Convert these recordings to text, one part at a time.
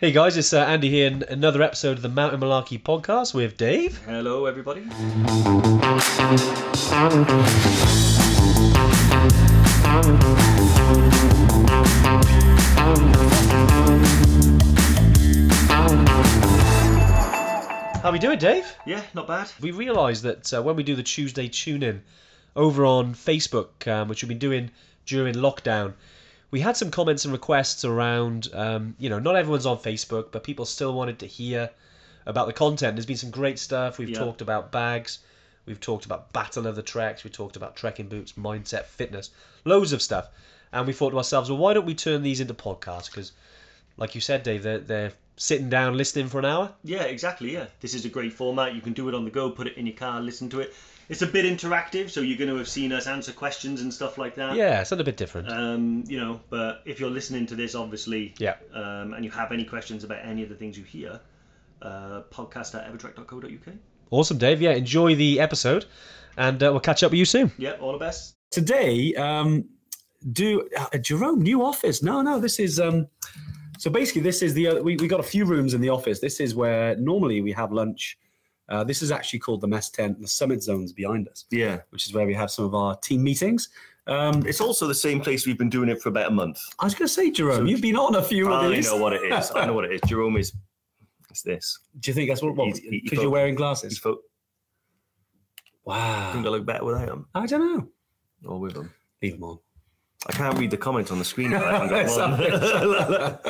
Hey guys, it's uh, Andy here in another episode of the Mountain Malarkey podcast with Dave. Hello, everybody. How we doing, Dave? Yeah, not bad. We realised that uh, when we do the Tuesday tune-in over on Facebook, um, which we've been doing during lockdown, we had some comments and requests around, um, you know, not everyone's on Facebook, but people still wanted to hear about the content. There's been some great stuff. We've Yeah. talked about bags, we've talked about Battle of the Treks, we talked about trekking boots, mindset, fitness, loads of stuff. And we thought to ourselves, well, why don't we turn these into podcasts? Because, like you said, Dave, they're, they're sitting down listening for an hour. Yeah, exactly. Yeah, this is a great format. You can do it on the go, put it in your car, listen to it. It's a bit interactive, so you're going to have seen us answer questions and stuff like that. Yeah, it's a little bit different. Um, you know, but if you're listening to this, obviously, Yeah. um, and you have any questions about any of the things you hear, uh, podcast at evertrek.co.uk. Awesome, Dave. Yeah, enjoy the episode, and uh, we'll catch up with you soon. Yeah, all the best. today um do uh, jerome new office no no this is um so basically this is the uh, we, we got a few rooms in the office this is where normally we have lunch uh, this is actually called the mess tent the summit zones behind us Yeah, which is where we have some of our team meetings um it's also the same place we've been doing it for about a month. i was going to say jerome So- you've been on a few of these. I know what it is. I know what it is. Jerome is. It's this. do you think that's what He's- he- he because you're wearing glasses fo- wow think I look better without them. i don't know or with them. leave them on I can't read the comments on the screen. if I haven't got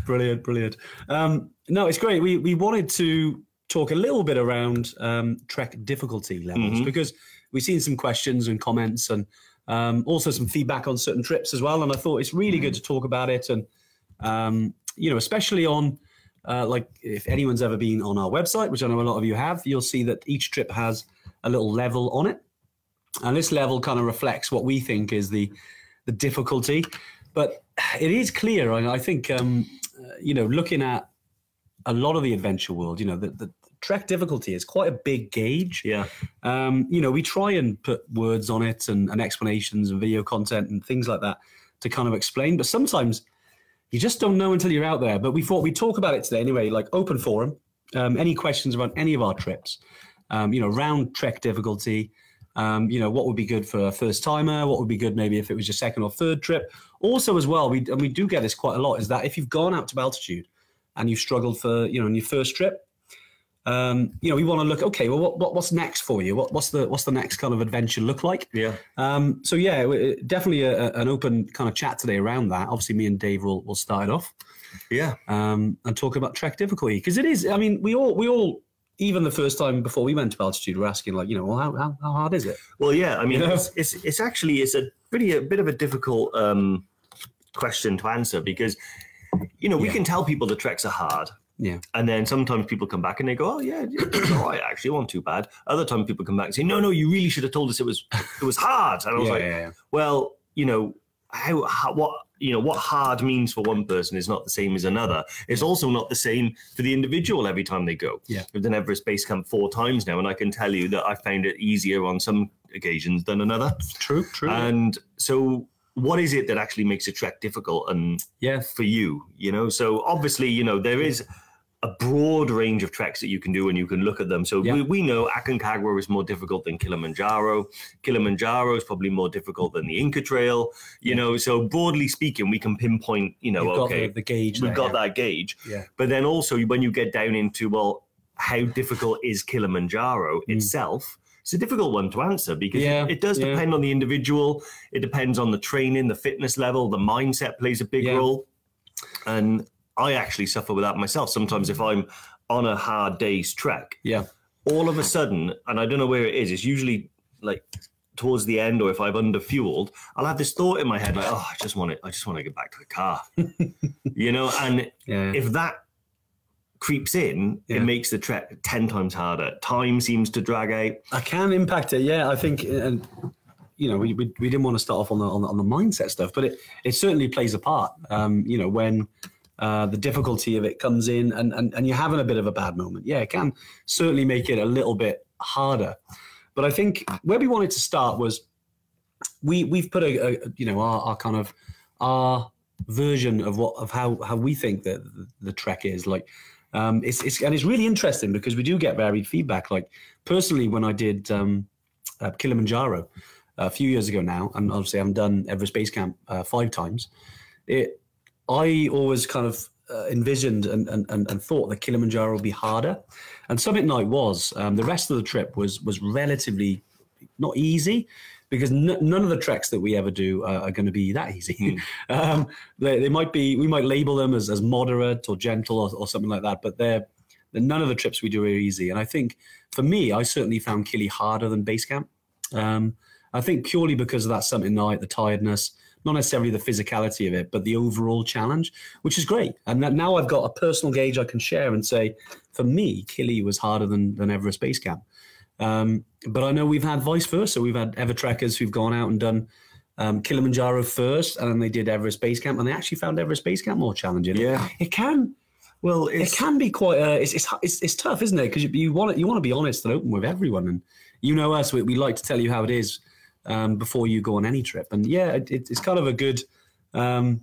brilliant, brilliant. Um, no, it's great. We we wanted to talk a little bit around um, trek difficulty levels Mhm. because we've seen some questions and comments and um, also some feedback on certain trips as well. And I thought it's really good to talk about it and um, you know, especially on uh, like if anyone's ever been on our website, which I know a lot of you have, you'll see that each trip has a little level on it, and this level kind of reflects what we think is the the difficulty. But it is clear, and I think um, uh, you know, looking at a lot of the adventure world, you know, the, the trek difficulty is quite a big gauge. yeah, Um, you know, we try and put words on it and, and explanations and video content and things like that to kind of explain, but sometimes you just don't know until you're out there. But we thought we'd talk about it today anyway, like open forum. Um, any questions about any of our trips? Um, you know, round trek difficulty. Um, you know, what would be good for a first timer? What would be good maybe if it was your second or third trip? Also, as well, we and we do get this quite a lot is that if you've gone out to altitude and you've struggled for you know in your first trip, um, you know, we want to look. Okay, well, what, what what's next for you? What, what's the what's the next kind of adventure look like? yeah. Um, so yeah, definitely a, an open kind of chat today around that. Obviously, me and Dave will will start it off Yeah, um, and talk about trek difficulty because it is. I mean, we all we all even the first time before we went to altitude, we're asking like, you know, well, how how, how hard is it? Well, yeah. I mean, Yeah. it's, it's it's actually it's a pretty a bit of a difficult um, question to answer because you know we Yeah. can tell people the treks are hard. Yeah. And then sometimes people come back and they go, "Oh yeah, it's all right. Actually, it wasn't too bad." Other times people come back and say, "No, no, you really should have told us it was it was hard." And I was Yeah, like, yeah, yeah. well, you know, how, how what you know what hard means for one person is not the same as another. It's also not the same for the individual every time they go. Yeah. I've done Everest Base Camp four times now, and I can tell you that I found it easier on some occasions than another. True, true. And so, what is it that actually makes a trek difficult and yeah, for you? You know, so obviously, you know, there is a broad range of treks that you can do and you can look at them. So Yeah. we, we know Aconcagua is more difficult than Kilimanjaro. Kilimanjaro is probably more difficult than the Inca Trail. You Yeah. know, so broadly speaking, we can pinpoint, you know, You've got okay, the, the gauge. we've there, got yeah. that gauge. Yeah. But then also when you get down into, well, how difficult is Kilimanjaro Mm. itself? It's a difficult one to answer because it does depend on the individual. It depends on the training, the fitness level, the mindset plays a big role. And I actually suffer with that myself. Sometimes if I'm on a hard day's trek, Yeah. all of a sudden, and I don't know where it is, it's usually like towards the end or if I've under fueled, I'll have this thought in my head like, oh, I just want to, I just want to get back to the car. you know, and Yeah. if that creeps in, Yeah. it makes the trek 10 times harder. Time seems to drag out. I can impact it. Yeah, I think, and you know, we, we, we didn't want to start off on the, on the on the mindset stuff, but it it certainly plays a part. Um, you know, when uh, the difficulty of it comes in, and, and and you're having a bit of a bad moment, yeah, it can certainly make it a little bit harder. But I think where we wanted to start was we we've put a, a you know our, our kind of our version of what of how how we think that the, the trek is like. Um, it's, it's and it's really interesting because we do get varied feedback. Like personally, when I did um, uh, Kilimanjaro a few years ago now, and obviously I've done Everest Base Camp uh, five times. It, I always kind of uh, envisioned and, and, and, thought that Kilimanjaro would be harder, and Summit Night was. Um, the rest of the trip was was relatively not easy because n- none of the treks that we ever do uh, are going to be that easy. um, they, they might be, we might label them as, as moderate or gentle or, or something like that, but they're, they're, none of the trips we do are easy. And I think for me, I certainly found Kili harder than base camp. Um, I think purely because of that Summit night, the tiredness, not necessarily the physicality of it, but the overall challenge, which is great. And that now I've got a personal gauge I can share and say, for me, Kili was harder than, than Everest Base Camp. Um, but I know we've had vice versa. We've had ever trekkers who've gone out and done um, Kilimanjaro first, and then they did Everest Base Camp, and they actually found Everest Base Camp more challenging. Yeah. it can. Well, It can be quite. Uh, it's, it's it's it's tough, isn't it? Because you, you want you want to be honest and open with everyone, and you know us. We, we like to tell you how it is um, before you go on any trip. And yeah, it, it's kind of a good. Um,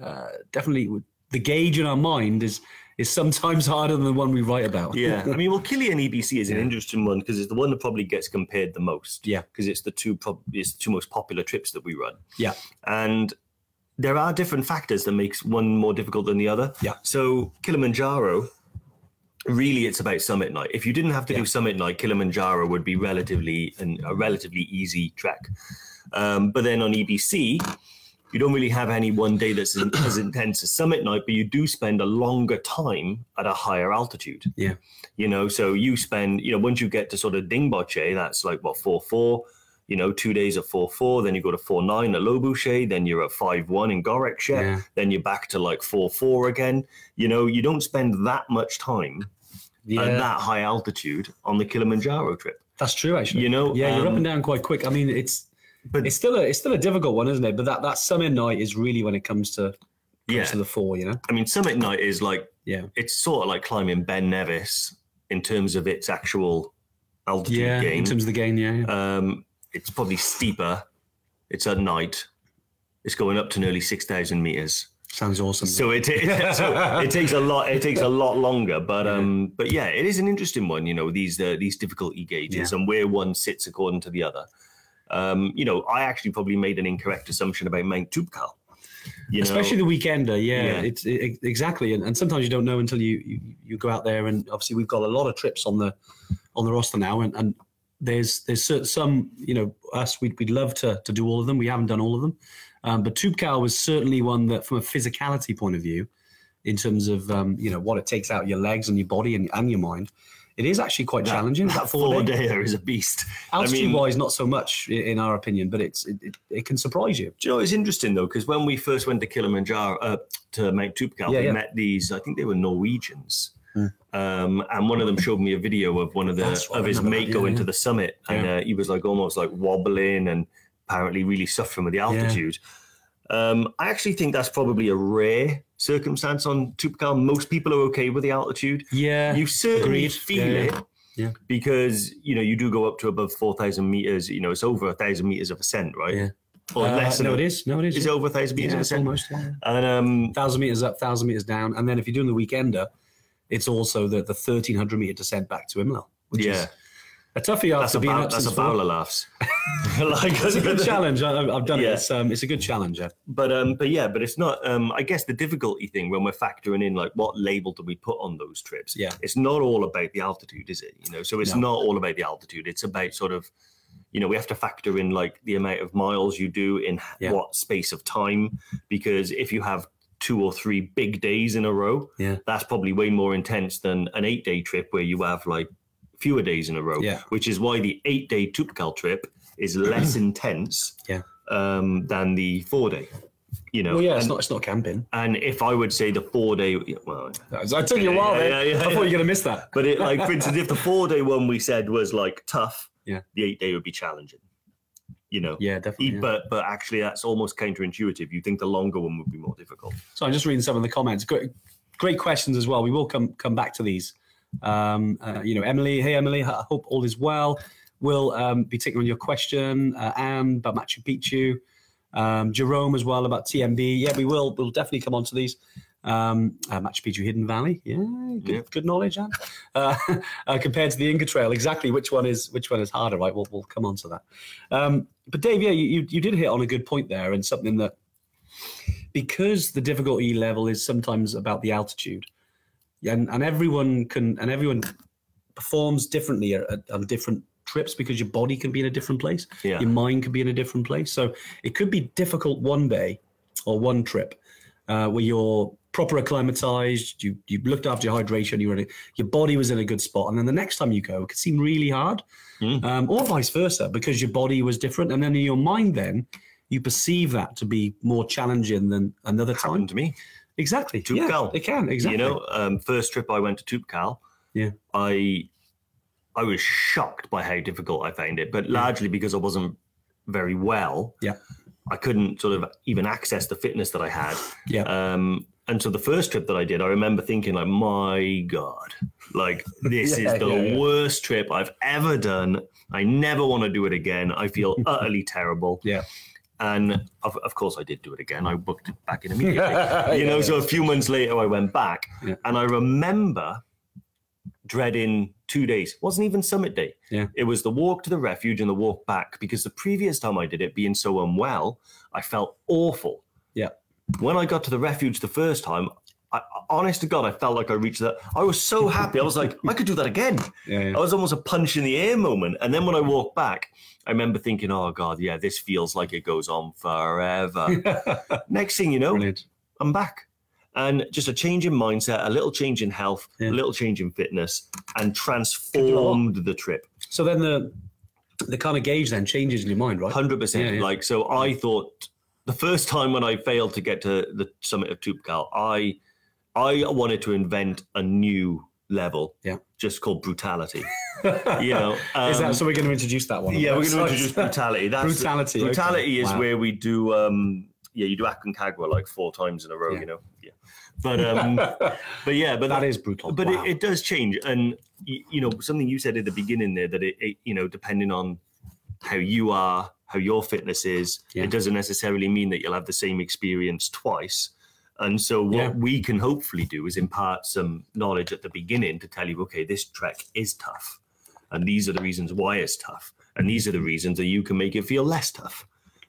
uh, definitely, the gauge in our mind is is sometimes harder than the one we write about. Yeah, I mean, well, Killian EBC is an Yeah. interesting one because it's the one that probably gets compared the most. Yeah. because it's the two prob- it's the two most popular trips that we run. Yeah. and there are different factors that makes one more difficult than the other. Yeah. So Kilimanjaro, really, it's about summit night. If you didn't have to Yeah. do summit night, Kilimanjaro would be relatively an, a relatively easy trek. Um, but then on EBC, you don't really have any one day that's in, as intense as summit night, but you do spend a longer time at a higher altitude. Yeah. You know, so you spend, you know, once you get to sort of Dingboche, that's like what, 4 4, you know, two days at 4 4, then you go to 4 9 at Lobouche, then you're at 5 1 in Gorak Shep, Yeah. then you're back to like 4 4 again. You know, you don't spend that much time yeah. at that high altitude on the Kilimanjaro trip. That's true, actually. You know, yeah, you're up um, and down quite quick. I mean, it's But- it's still a it's still a difficult one, isn't it? But that that summit night is really when it comes to comes Yeah. to the fore. You know. I mean, Summit Night is like, Yeah. it's sort of like climbing Ben Nevis in terms of its actual altitude Yeah. gain. In terms of the gain, yeah. yeah. Um, it's probably steeper. It's at night. It's going up to nearly six thousand meters. Sounds awesome. So it, so it takes a lot. It takes a lot longer. But um, but yeah, it is an interesting one. You know these uh, these difficulty gauges and where one sits according to the other. Um, you know, I actually probably made an incorrect assumption about Mount Toubkal. You know, Especially the weekender, yeah, Yeah. it's it, exactly, and, and sometimes you don't know until you, you you go out there, and obviously we've got a lot of trips on the on the roster now, and, and there's there's some, you know, us we'd we'd love to to do all of them. We haven't done all of them, um, but Toubkal was certainly one that, from a physicality point of view, in terms of um, you know what it takes out your legs and your body and, and your mind, it is actually quite that, challenging. That four dayer is a beast. I altitude mean, wise, not so much i- in our opinion, but it's it, it, it can surprise you. Do you know it's interesting though? Because when we first went to Kilimanjaro, uh, to Mount Toubkal, Yeah, we yeah. met these. I think they were Norwegians, Hmm. um, and one of them showed me a video of one of the right, of his mate that, going yeah, to the summit, and Yeah. uh, he was like almost like wobbling and apparently really suffering with the altitude. Um, I actually think that's probably a rare circumstance on Toubkal. Most people are okay with the altitude. Yeah, You certainly agreed. feel Yeah, it. yeah. Yeah. Because you know you do go up to above four thousand meters. You know it's over a thousand meters of ascent, right? Yeah. Or Uh, less no, it is. No, it is. is it over a thousand meters yeah, of ascent? almost yeah. And um, thousand meters up, thousand meters down, and then if you're doing the weekender, it's also the the thirteen hundred meter descent back to Imlil, which yeah, is a toughie that's after a being up that's a. Bowler laughs. like, It's a good challenge. I, I've done Yeah. it. It's, um, it's a good challenge. Yeah. But um, but yeah, but it's not. Um, I guess the difficulty thing when we're factoring in like what label do we put on those trips? Yeah. it's not all about the altitude, is it? You know, so it's No. not all about the altitude. It's about sort of, you know, we have to factor in like the amount of miles you do in Yeah. what space of time, because if you have two or three big days in a row, Yeah. that's probably way more intense than an eight day trip where you have like fewer days in a row. Yeah. which is why the eight day Toubkal trip is less intense Yeah. um, than the four day. You know, Well, yeah, it's and, not. It's not camping. and if I would say the four day, well, I took you a while Yeah, yeah, I thought you were going to miss that. but it like for instance, if the four day one we said was like tough, Yeah. the eight day would be challenging. You know, Yeah, definitely. Yeah. but but actually that's almost counterintuitive. You think the longer one would be more difficult. So I'm just reading some of the comments. Great, great questions as well. We will come come back to these. Um, uh, you know, Emily. Hey, Emily. I hope all is well. We'll um, be taking on your question, uh, Anne about Machu Picchu. Um, Jerome as well about TMB. Yeah, we will. We'll definitely come on to these. Um, uh, Machu Picchu Hidden Valley. Yeah, good, Yeah. good knowledge, Anne. Uh, uh, compared to the Inca Trail, exactly which one is which one is harder, right? We'll, we'll come on to that. Um, but Dave, yeah, you you did hit on a good point there, and something that because the difficulty level is sometimes about the altitude, and and everyone can and everyone performs differently at, at- on different trips because your body can be in a different place, Yeah. your mind can be in a different place. So it could be difficult one day or one trip uh, where you're proper acclimatized, you you looked after your hydration, you were a, your body was in a good spot, and then the next time you go, it could seem really hard, Mm. um, or vice versa because your body was different, and then in your mind, then you perceive that to be more challenging than another time. Happened to me. Exactly. Toubkal. Yeah, it can. Exactly. You know, um, first trip I went to Toubkal, Yeah. I I was shocked by how difficult I found it, but largely because I wasn't very well. Yeah. I couldn't sort of even access the fitness that I had. Yeah. Um, and so the first trip that I did, I remember thinking like, my God, like this Yeah, is the yeah, yeah. worst trip I've ever done. I never want to do it again. I feel utterly terrible. Yeah. And of, of course I did do it again. I booked it back in immediately. you know, so a few months later I went back Yeah. and I remember dreading two days. It wasn't even summit day. Yeah. It was the walk to the refuge and the walk back because the previous time I did it, being so unwell, I felt awful. Yeah. When I got to the refuge the first time, I, honest to God, I felt like I reached that. I was so happy. I was like, I could do that again. yeah, yeah. I was almost a punch in the air moment. And then when I walked back, I remember thinking, oh God, yeah, this feels like it goes on forever. Next thing you know, Brilliant. I'm back. And just a change in mindset, a little change in health, Yeah. a little change in fitness, and transformed the trip. So then the the kind of gauge then changes in your mind, right? 100%. Yeah, yeah. Like, so I thought the first time when I failed to get to the summit of Toubkal, I, I wanted to invent a new level, Yeah. just called brutality. you know, Is um, that so? We're going to introduce that one. yeah, we're going to introduce brutality. That's Brutality, okay. Brutality is Wow. where we do. um Yeah, you do Aconcagua like four times in a row. Yeah. You know. Yeah. But um, but yeah, but that is brutal. but wow. it, it does change, and y- you know something you said at the beginning there that it, it you know depending on how you are, how your fitness is, Yeah. it doesn't necessarily mean that you'll have the same experience twice. And so what Yeah. we can hopefully do is impart some knowledge at the beginning to tell you, okay, this trek is tough, and these are the reasons why it's tough, and these are the mm-hmm. reasons that you can make it feel less tough.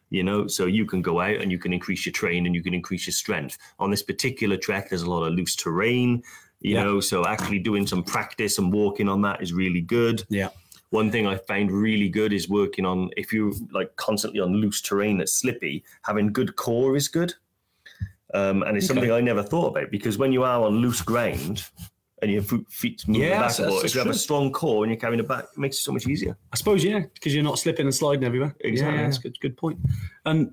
You know, so you can go out and you can increase your train and you can increase your strength. On this particular trek, there's a lot of loose terrain, you Yeah. know, so actually doing some practice and walking on that is really good. yeah, One thing I found really good is working on if you're like constantly on loose terrain that's slippy, having good core is good. Um, and it's Okay. something I never thought about because when you are on loose ground and your foot, feet moving Yeah, back, that's- that's if you have a strong core and you're carrying it back, it makes it so much easier. I suppose yeah, because you're not slipping and sliding everywhere. Exactly. Yeah, that's a good. Good point. And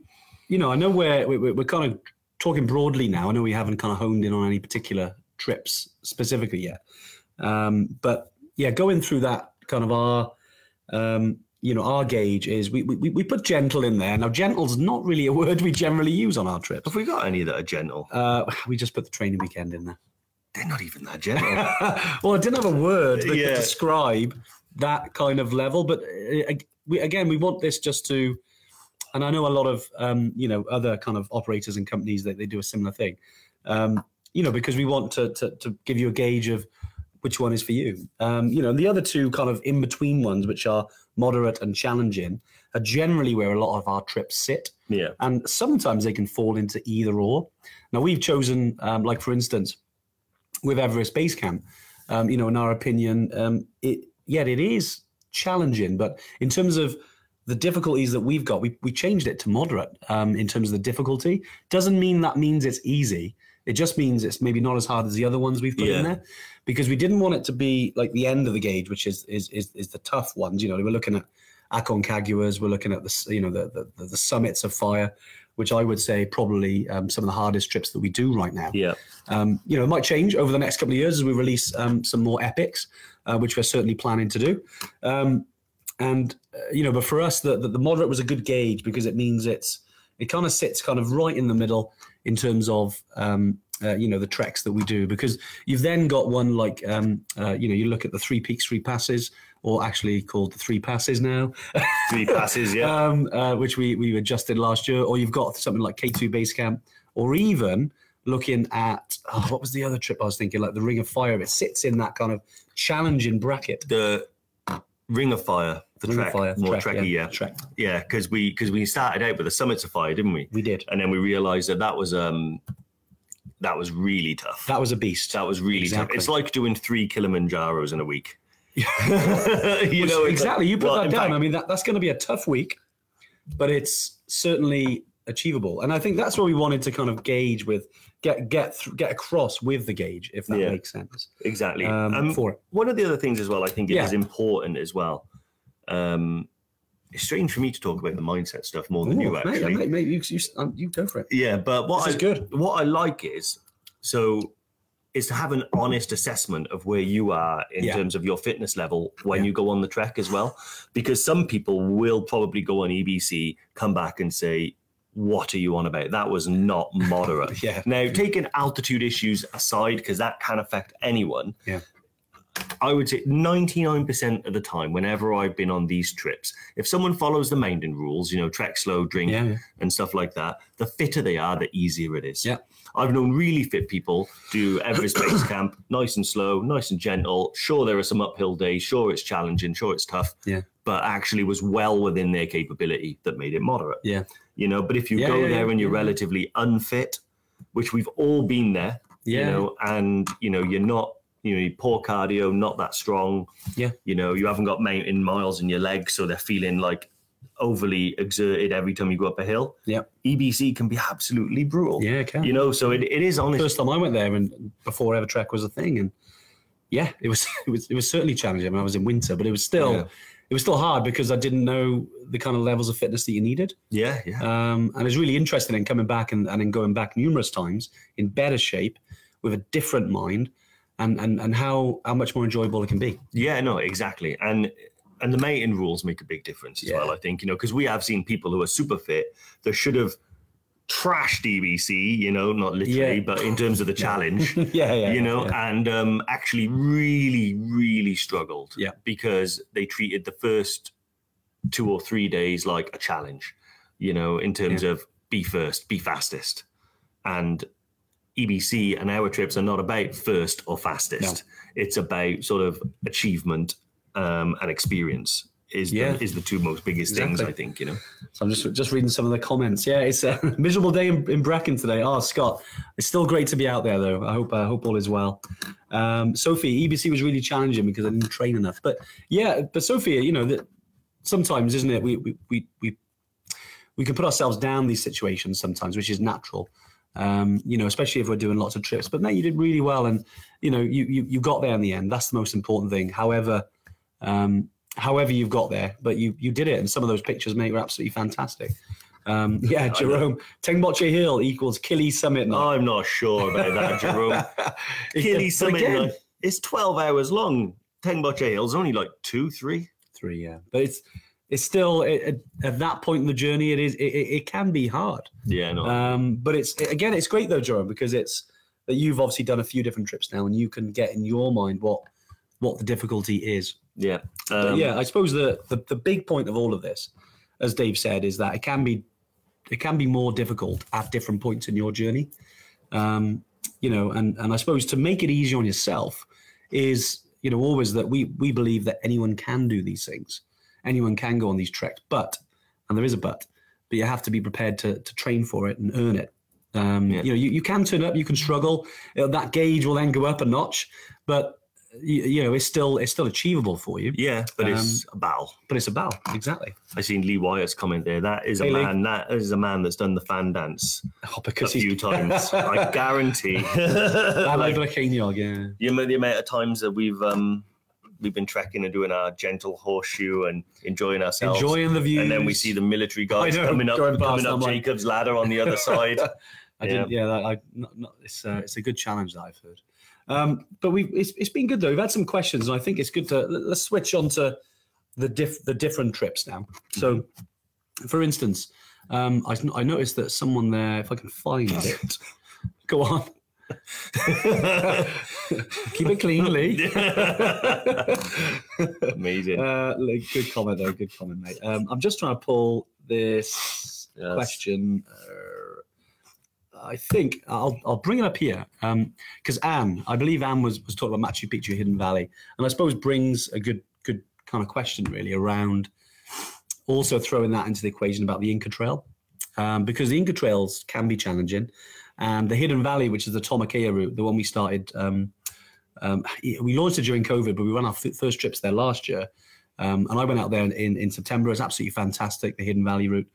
you know, I know we're we're, we're kind of talking broadly now. I know we haven't kind of honed in on any particular trips specifically yet. Um, but yeah, going through that kind of our um, you know our gauge is we, we we put gentle in there. Now gentle's not really a word we generally use on our trips. Have we got any that are gentle? Uh, we just put the training weekend in there. They're not even that gentle. well, I didn't have a word that Yeah. could describe that kind of level, but uh, we, again, we want this just to, and I know a lot of um, you know other kind of operators and companies that they do a similar thing, um, you know, because we want to, to to give you a gauge of which one is for you. Um, you know, the other two kind of in between ones, which are moderate and challenging, are generally where a lot of our trips sit yeah. and sometimes they can fall into either or. Now we've chosen, um, like for instance, with Everest Base Camp, um, you know, in our opinion, um, it yet it is challenging, but in terms of the difficulties that we've got, we we changed it to moderate um, in terms of the difficulty. Doesn't mean that means it's easy. It just means it's maybe not as hard as the other ones we've put Yeah. in there, because we didn't want it to be like the end of the gauge, which is is is, is the tough ones. You know, we're looking at Aconcaguas, we're looking at the you know the the, the summits of fire, which I would say probably um, some of the hardest trips that we do right now. Yeah. Um, you know, it might change over the next couple of years as we release um, some more epics, uh, which we're certainly planning to do. Um, and uh, you know, but for us, the, the the moderate was a good gauge because it means it's It kind of sits kind of right in the middle in terms of um, uh, you know the treks that we do because you've then got one like um, uh, you know you look at the three peaks, three passes, or actually called the three passes now. Three passes, yeah. um, uh, which we, we adjusted last year, or you've got something like K2 Base Camp, or even looking at oh, what was the other trip I was thinking, like the Ring of Fire. It sits in that kind of challenging bracket. the Ring of Fire, the Ring trek, Fire, more trek, trekky, yeah, Trek. yeah, because we because we started out with the Summits of Fire, didn't we? We did. And then we realised that that was um that was really tough. That was a beast. That was really Exactly. tough. It's like doing three Kilimanjaros in a week. you know exactly. You put well, that down. fact- I mean, that, that's going to be a tough week, but it's certainly achievable. And I think that's what we wanted to kind of gauge with get get get across with the gauge, if that Yeah. makes sense. exactly. Um, Um, for it. one of the other things as well, I think it is Yeah. important as well. Um, it's strange for me to talk about the mindset stuff more than Ooh, you mate, actually. mate, mate, you, you, um, you go for it. Yeah, but what This I good. what I like is so is to have an honest assessment of where you are in Yeah. terms of your fitness level when Yeah. you go on the trek as well, because some people will probably go on EBC, come back and say, "What are you on about? That was not moderate." Yeah. Now, taking altitude issues aside, because that can affect anyone. Yeah. I would say 99% of the time, whenever I've been on these trips, if someone follows the mountain rules, you know, trek slow, drink, Yeah, and stuff like that, the fitter they are, the easier it is. Yeah. I've known really fit people do Everest Base Camp, nice and slow, nice and gentle. Sure, there are some uphill days. Sure, it's challenging. Sure, it's tough. Yeah. But actually was well within their capability that made it moderate. Yeah. You know, but if you Yeah, go yeah, there and you're relatively unfit, which we've all been there, Yeah. you know, and you know, you're not, you know, poor cardio, not that strong. Yeah. You know, you haven't got mountain miles in your legs, so they're feeling like overly exerted every time you go up a hill. Yeah. EBC can be absolutely brutal. Yeah, it can. You know, so it, it is honest. First time I went there, and before ever Evertrek was a thing, and yeah, it was it was it was certainly challenging. I mean, I was in winter, but it was still Yeah. it was still hard because I didn't know the kind of levels of fitness that you needed. yeah, yeah. Um, and it's really interesting in coming back and, and in going back numerous times in better shape with a different mind and, and, and how, how much more enjoyable it can be. Yeah, no, exactly. And and the mountain rules make a big difference as Yeah. well, I think, you know, because we have seen people who are super fit that should have trashed EBC, you know, not literally, Yeah. but in terms of the challenge. yeah, yeah. you know, yeah. and um, actually really, really struggled. Yeah. Because they treated the first two or three days like a challenge, you know, in terms of be first, be fastest. And EBC and our trips are not about first or fastest. It's about sort of achievement um, and experience. Is Yeah. the, is the two most biggest things I think you know. So I'm just just reading some of the comments. Yeah, it's a miserable day in, in Brecon today. Oh, Scott, it's still great to be out there though. I hope I hope all is well. Um, Sophie, EBC was really challenging because I didn't train enough. But yeah, but Sophie, you know that sometimes isn't it? We we we we, we can put ourselves down these situations sometimes, which is natural. Um, you know, especially if we're doing lots of trips. But mate, you did really well, and you know, you you you got there in the end. That's the most important thing. However. Um, however you've got there, but you you did it, and some of those pictures, mate, were absolutely fantastic. Um, yeah, Jerome, Tengboche Hill equals Killy Summit. Night. I'm not sure about that, Jerome. Killy Summit, again- it's 12 hours long. Tengboche Hill's only like two, three. three, yeah, but it's it's still it, at that point in the journey, it is it, it, can be hard. Yeah, no. Um, but it's again, it's great though, Jerome, because it's that you've obviously done a few different trips now, and you can get in your mind what what the difficulty is. yeah. Um, yeah, I suppose the, the the big point of all of this, as Dave said, is that it can be it can be more difficult at different points in your journey. Um, you know, and and I suppose to make it easy on yourself is you know always that we we believe that anyone can do these things, anyone can go on these treks, but and there is a but, but you have to be prepared to to train for it and earn it. Um, Yeah. You know, you, you can turn up, you can struggle. That gauge will then go up a notch, but you, you know it's still it's still achievable for you. yeah, but it's Um, a battle. But it's a battle, exactly. I seen Lee Wyatt's comment there. That is a Hey, Lee. man. That is a man that's done the fan dance Oh, a because few times. I guarantee. I like, like like yeah. you know the amount of times that we've um we've been trekking and doing our gentle horseshoe and enjoying ourselves. Enjoying the view. and then we see the military guys know, coming up, coming up Jacob's ladder on the other side. I didn't. Yeah, that, I. Not, not, it's uh, it's a good challenge that I've heard. Um, but we it's, it's been good though. We've had some questions, and I think it's good to let's switch on to the diff the different trips now. So, for instance, Um, I, I noticed that someone there, if I can find it, go on. Keep it clean, Lee. Amazing. Uh, good comment, though. Good comment, mate. Um, I'm just trying to pull this Yes. question. Uh, I think I'll I'll bring it up here because Anne, I believe Anne was was talking about Machu Picchu, Hidden Valley, and I suppose brings a good good kind of question really around also throwing that into the equation about the Inca Trail um, because the Inca Trails can be challenging, and the Hidden Valley, which is the Tomakea route, the one we started. Um, um, we launched it during COVID, but we ran our first trips there last year. Um, and I went out there in, in, in September. It's absolutely fantastic, the Hidden Valley route.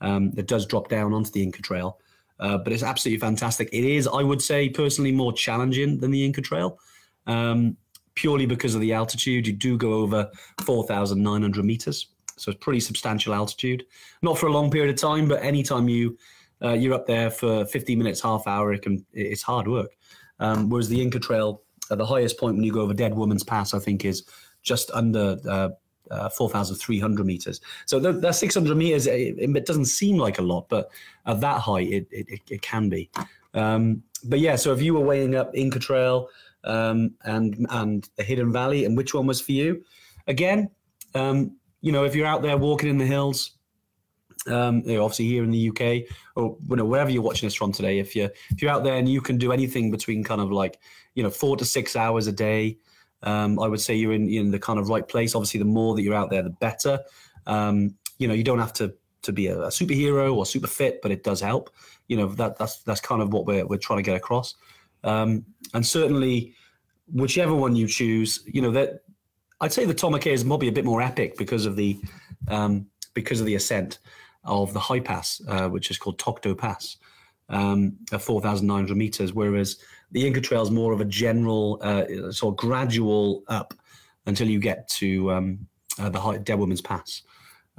Um, that does drop down onto the Inca Trail, uh, but it's absolutely fantastic. It is, I would say, personally more challenging than the Inca Trail, um, purely because of the altitude. You do go over 4,900 meters, so it's pretty substantial altitude. Not for a long period of time, but anytime you uh, you're up there for 15 minutes, half hour, it can it's hard work. Um, whereas the Inca Trail, at the highest point when you go over Dead Woman's Pass, I think is just under uh, uh, 4,300 meters. So that, that 600 meters, it, it doesn't seem like a lot, but at that height, it, it- it can be. Um, but yeah, so if you were weighing up Inca Trail um, and and the Hidden Valley, and which one was for you? Again, um, you know, if you're out there walking in the hills, um, you know, obviously here in the UK or you know wherever you're watching this from today, if you if you're out there and you can do anything between kind of like you know four to six hours a day, um, I would say you're in in the kind of right place. Obviously, the more that you're out there, the better. Um, you know, you don't have to to be a, a superhero or super fit, but it does help. You know, that that's that's kind of what we're we're trying to get across. Um, and certainly, whichever one you choose, you know that I'd say the Tomakea is probably a bit more epic because of the um, because of the ascent of the high pass, uh, which is called Tokto Pass, um, at 4,900 meters, whereas the Inca Trail is more of a general, uh, sort of gradual up until you get to um, uh, the high, Dead Woman's Pass,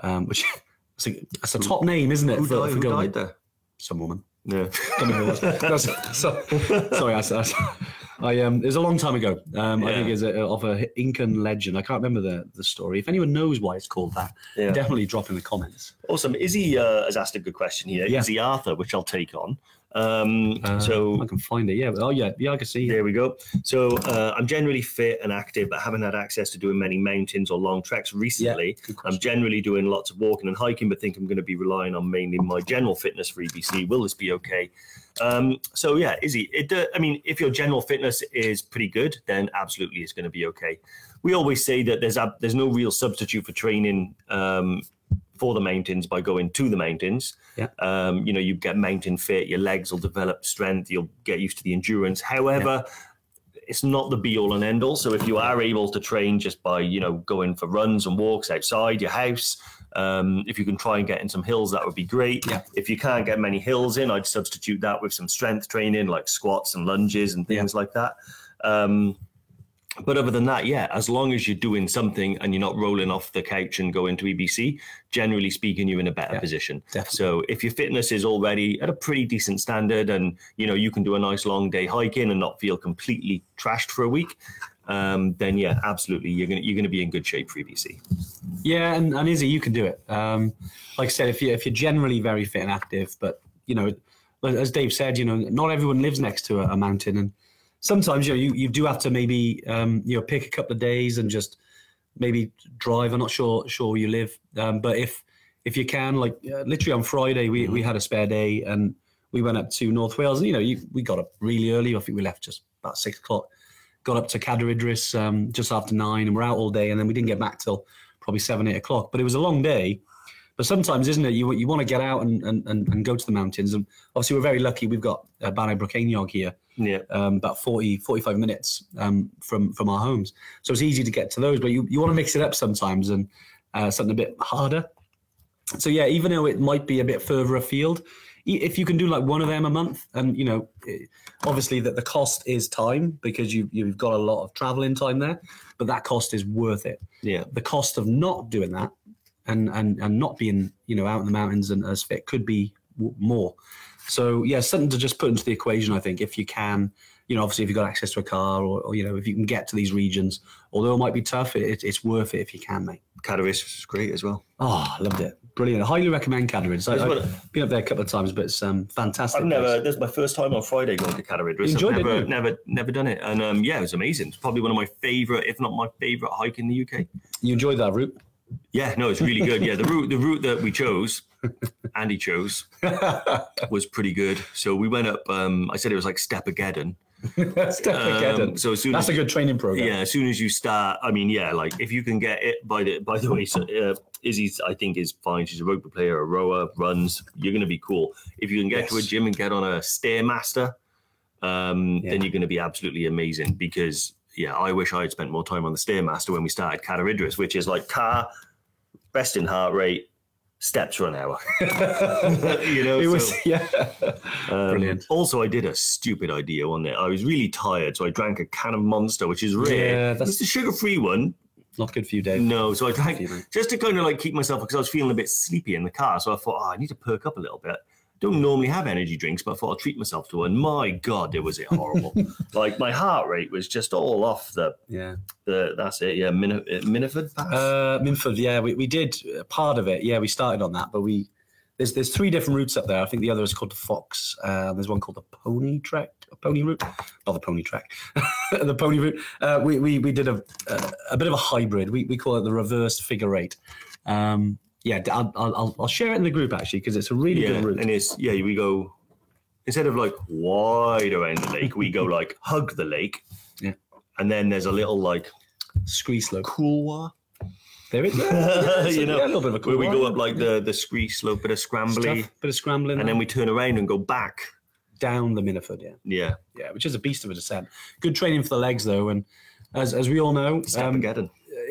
um, which that's a, that's a top name, isn't it? Who, died, who died there? Some woman. Yeah. Don't know who it was. Sorry, I, I, I um, it was a long time ago. Um, I think it's a, of a Incan legend. I can't remember the, the story. If anyone knows why it's called that, Yeah. definitely drop in the comments. Awesome. Izzy uh, has asked a good question here. Yeah. Izzy Arthur, which I'll take on. Um, Uh, so I can find it. Yeah. Oh yeah. Yeah, I can see. There we go. So uh, I'm generally fit and active, but haven't had access to doing many mountains or long treks recently. Good I'm generally doing lots of walking and hiking, but think I'm going to be relying on mainly my general fitness for EBC. Will this be okay? Um, so yeah, Izzy, it, uh, I mean, if your general fitness is pretty good, then absolutely it's going to be okay. We always say that there's a, there's no real substitute for training um, for the mountains by going to the mountains. Yeah. Um, you know, you get mountain fit, your legs will develop strength, you'll get used to the endurance. However, it's not the be all and end all. So if you are able to train just by, you know, going for runs and walks outside your house, um, if you can try and get in some hills, that would be great. Yeah. If you can't get many hills in, I'd substitute that with some strength training like squats and lunges and things like that. Um, but other than that, yeah, as long as you're doing something and you're not rolling off the couch and going to EBC, generally speaking, you're in a better Yeah, position. definitely. So if your fitness is already at a pretty decent standard and you know you can do a nice long day hiking and not feel completely trashed for a week, um, then yeah, absolutely, you're gonna you're gonna be in good shape for EBC. Yeah, and, and Izzy, you can do it. Um, like I said, if you if you're generally very fit and active, but you know, as Dave said, you know, not everyone lives next to a, a mountain, and sometimes you know you, you do have to maybe um, you know pick a couple of days and just maybe drive. I'm not sure sure where you live, um, but if if you can, like uh, literally on Friday, we, we had a spare day and we went up to North Wales. And, you know, you, we got up really early. I think we left just about six o'clock. Got up to Cader Idris um, just after nine, and we're out all day. And then we didn't get back till probably seven, eight o'clock. But it was a long day. But sometimes, isn't it? You you want to get out and, and, and, go to the mountains. And obviously, we're very lucky. We've got uh, Bannau Brycheiniog here, Yeah, um, about 40, 45 minutes um, from from our homes. So it's easy to get to those. But you, you want to mix it up sometimes and uh, something a bit harder. So yeah, even though it might be a bit further afield, if you can do like one of them a month, and you know, eh, obviously that the cost is time because you you've got a lot of traveling time there, but that cost is worth it. yeah, The cost of not doing that and and and not being you know out in the mountains and as fit could be more. So yeah, something to just put into the equation. I think if you can, you know, obviously if you've got access to a car or, or you know if you can get to these regions, although it might be tough, it, it's worth it if you can, mate. Cader Idris is great as well. Oh, I loved it. brilliant. I highly recommend Cader Idris. I, i've been up there a couple of times, but it's um, fantastic. I've never. place. This is my first time on Friday going to Cader Idris. You enjoyed it, never, didn't never, never done it, and um, yeah, it was amazing. It's probably one of my favorite, if not my favorite, hike in the UK. You enjoyed that route? Yeah, no, it's really good. Yeah, the route, the route that we chose, Andy chose, was pretty good. So we went up. Um, I said it was like Stepageddon. Stepageddon. Um, so as soon That's as a good training program. yeah, as soon as you start, I mean, yeah, like if you can get it. By the by the way, so, uh, Izzy's I think is fine. She's a rugby player, a rower, runs. You're going to be cool if you can get to a gym and get on a stairmaster. Um, Yeah. then you're going to be absolutely amazing because yeah, I wish I had spent more time on the stairmaster when we started Cader Idris, which is like car, best in heart rate, steps per an hour. you know, It was so- yeah. um, Brilliant. Also, I did a stupid idea on it. I was really tired, so I drank a can of Monster, which is rare. Yeah, that's- It's the sugar-free one. Not good for you, Dave. No, so I drank just to kind of like keep myself because I was feeling a bit sleepy in the car. So I thought, oh, I need to perk up a little bit. Don't normally have energy drinks, but I thought I'll treat myself to one. My God, it was it horrible. like my heart rate was just all off the Yeah. the. That's it. Yeah, Min- uh, Minffordd Pass. Uh, Minffordd, yeah, we, we did part of it. Yeah, we started on that, but we there's there's three different routes up there. I think the other is called the Fox. Uh, there's one called the Pony Trek, Pony Route, not the Pony Track, the Pony Route. Uh, we, we we did a, a a bit of a hybrid. We we call it the reverse figure eight. Um, yeah, I'll, I'll I'll share it in the group actually because it's a really yeah, good route. and it's yeah. We go instead of like wide around the lake, we go like hug the lake. Yeah. and then there's a little like Scree slope. couloir. There is, yeah, you know, yeah, a little bit of a where we go up like the the scree slope, bit of scrambly, stuff, bit of scrambling, and then we turn around and go back. down the Minffordd. Yeah. Yeah, yeah, which is a beast of a descent. Good training for the legs though, and as as we all know, um.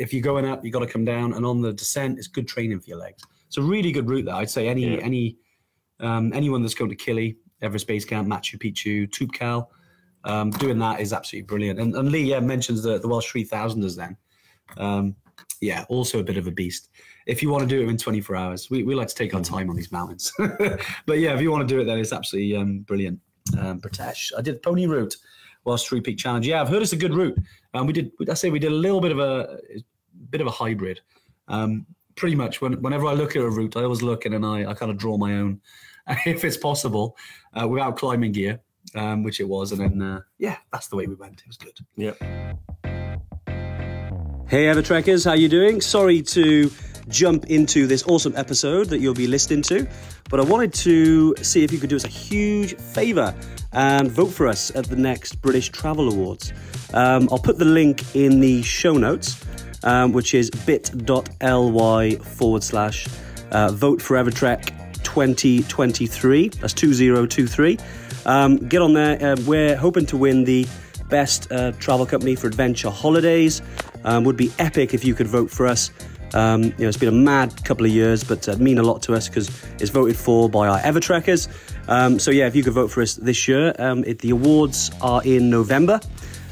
If you're going up, you've got to come down, and on the descent, it's good training for your legs. It's a really good route. There, I'd say any Yeah. any um, anyone that's going to Killy, Everest Base Camp, Machu Picchu, Toubkal, um, doing that is absolutely brilliant. And, and Lee yeah, mentions the the Welsh three thousanders. Then, um, yeah, also a bit of a beast. If you want to do it in 24 hours, we, we like to take our time on these mountains. but yeah, if you want to do it, then it's absolutely um, brilliant. Um, Pratesh, I did Pony Route, Welsh Three Peak Challenge. Yeah, I've heard it's a good route. Um, we did, I say, we did a little bit of a bit of a hybrid. Um, pretty much, when, whenever I look at a route, I always look in and I, I kind of draw my own, if it's possible, uh, without climbing gear, um, which it was. And then, uh, yeah, that's the way we went. It was good. Yeah. Hey Evertrekkers, how are you doing? Sorry to jump into this awesome episode that you'll be listening to, but I wanted to see if you could do us a huge favour and vote for us at the next British Travel Awards. Um, I'll put the link in the show notes, um, which is bit.ly forward slash uh, vote for Evertrek 2023. That's 2023. Um, get on there. Uh, we're hoping to win the best uh, travel company for adventure holidays. Um, would be epic if you could vote for us. Um, you know, it's been a mad couple of years, but uh, mean a lot to us because it's voted for by our Evertrekkers. Um, so yeah, if you could vote for us this year, um, it, the awards are in November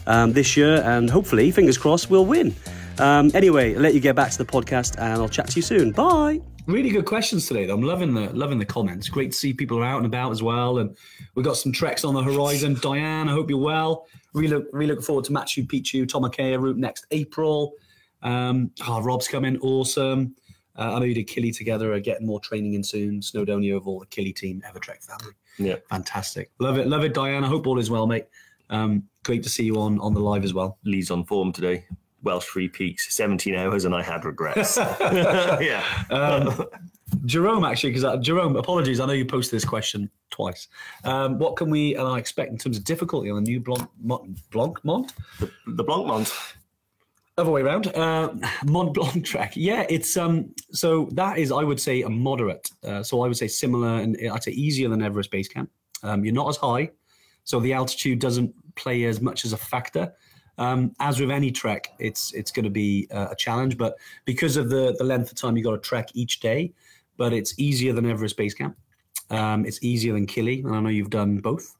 um, this year, and hopefully, fingers crossed, we'll win. Um, anyway, I'll let you get back to the podcast, and I'll chat to you soon. Bye. Really good questions today. Though. I'm loving the loving the comments. Great to see people are out and about as well. And we've got some treks on the horizon. Diane, I hope you're well. Really look really looking forward to Machu Picchu, Tomakea route next April. Um, oh, Rob's coming, awesome. Uh, I know you did Killy together, are getting more training in soon. Snowdonia of all the Killy team, Evertrek family. Yeah. Fantastic. Love it, love it, Diane. I hope all is well, mate. Um, great to see you on on the live as well. Lee's on form today. Welsh Three Peaks, 17 hours, and I had regrets. yeah. Um, Jerome, actually, because uh, Jerome, apologies, I know you posted this question twice. Um, what can we and I expect in terms of difficulty on the new Blanc Mont, Blanc Mont? the, the Blancmont. Other way around, uh, Mont Blanc track. Yeah, it's um. So that is, I would say, a moderate. Uh, so I would say similar, and I'd say easier than Everest Base Camp. Um, you're not as high, so the altitude doesn't play as much as a factor. Um, as with any trek, it's it's going to be uh, a challenge, but because of the the length of time you got to trek each day, but it's easier than Everest Base Camp. Um, it's easier than Killy, and I know you've done both.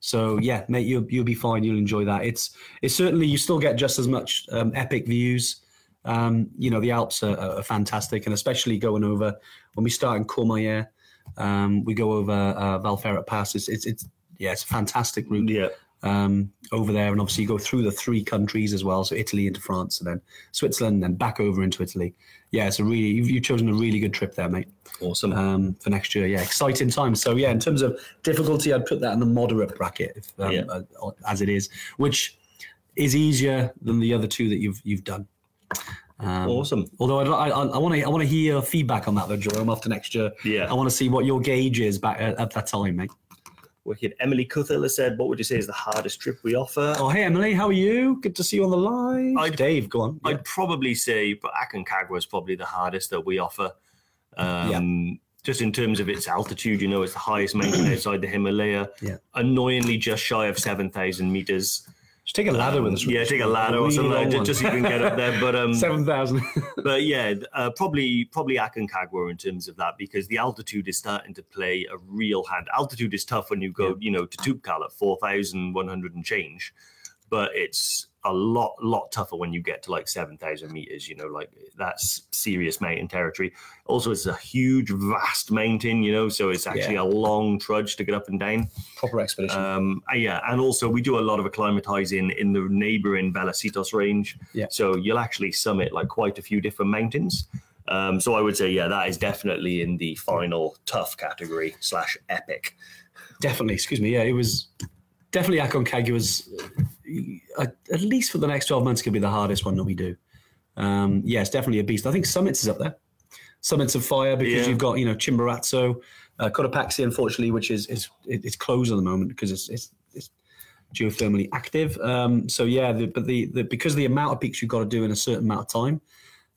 So yeah, mate, you'll you'll be fine. You'll enjoy that. It's it's certainly you still get just as much um, epic views. Um, you know the Alps are, are fantastic, and especially going over when we start in Courmayeur, um, we go over uh, Val Ferret Pass. It's, it's it's yeah, it's a fantastic route. Yeah. Um, over there, and obviously you go through the three countries as well, so Italy into France, and then Switzerland, and then back over into Italy. Yeah, it's a really you've, you've chosen a really good trip there, mate. Awesome. Um, for next year, yeah, exciting times. So yeah, in terms of difficulty, I'd put that in the moderate bracket, if, um, Yeah. uh, as it is, which is easier than the other two that you've you've done. Um, awesome. Although I, I, I want to, I want to hear your feedback on that, though, Jerome. After next year, Yeah. I want to see what your gauge is back at, at that time, mate. Wicked. Emily Cuthell has said, "What would you say is the hardest trip we offer?" Oh, hey Emily, how are you? Good to see you on the line. I'd- Dave, go on. I'd probably say, but Aconcagua is probably the hardest that we offer. Um, Just in terms of its altitude, you know, it's the highest mountain outside the Himalaya. Yeah. Annoyingly, just shy of seven thousand meters. Just take a ladder with us. Yeah, take a ladder or something like long just so you can get up there. But um, Seven thousand. but yeah, uh, probably probably Aconcagua in terms of that because the altitude is starting to play a real hand. Altitude is tough when you go, you know, to Toubkal at four thousand one hundred and change, but it's a lot lot tougher when you get to like seven thousand meters. You know, like that's serious mountain territory. Also, it's a huge, vast mountain. You know, so it's actually Yeah. a long trudge to get up and down. Proper expedition. Um, uh, yeah, and also we do a lot of acclimatizing in the neighboring Vallecitos range. Yeah. So you'll actually summit like quite a few different mountains. Um, so I would say, yeah, that is definitely in the final tough category slash epic. definitely. Excuse me. Yeah, it was definitely Aconcagua was uh, at least for the next twelve months could be the hardest one that we do. Um, yeah, it's definitely a beast. I think Summits is up there. Summits of Fire because Yeah. you've got you know Chimborazo, uh, Cotopaxi, unfortunately, which is is it's closed at the moment because it's it's, it's geothermally active. Um, so yeah, the, but the, the because of the amount of peaks you've got to do in a certain amount of time,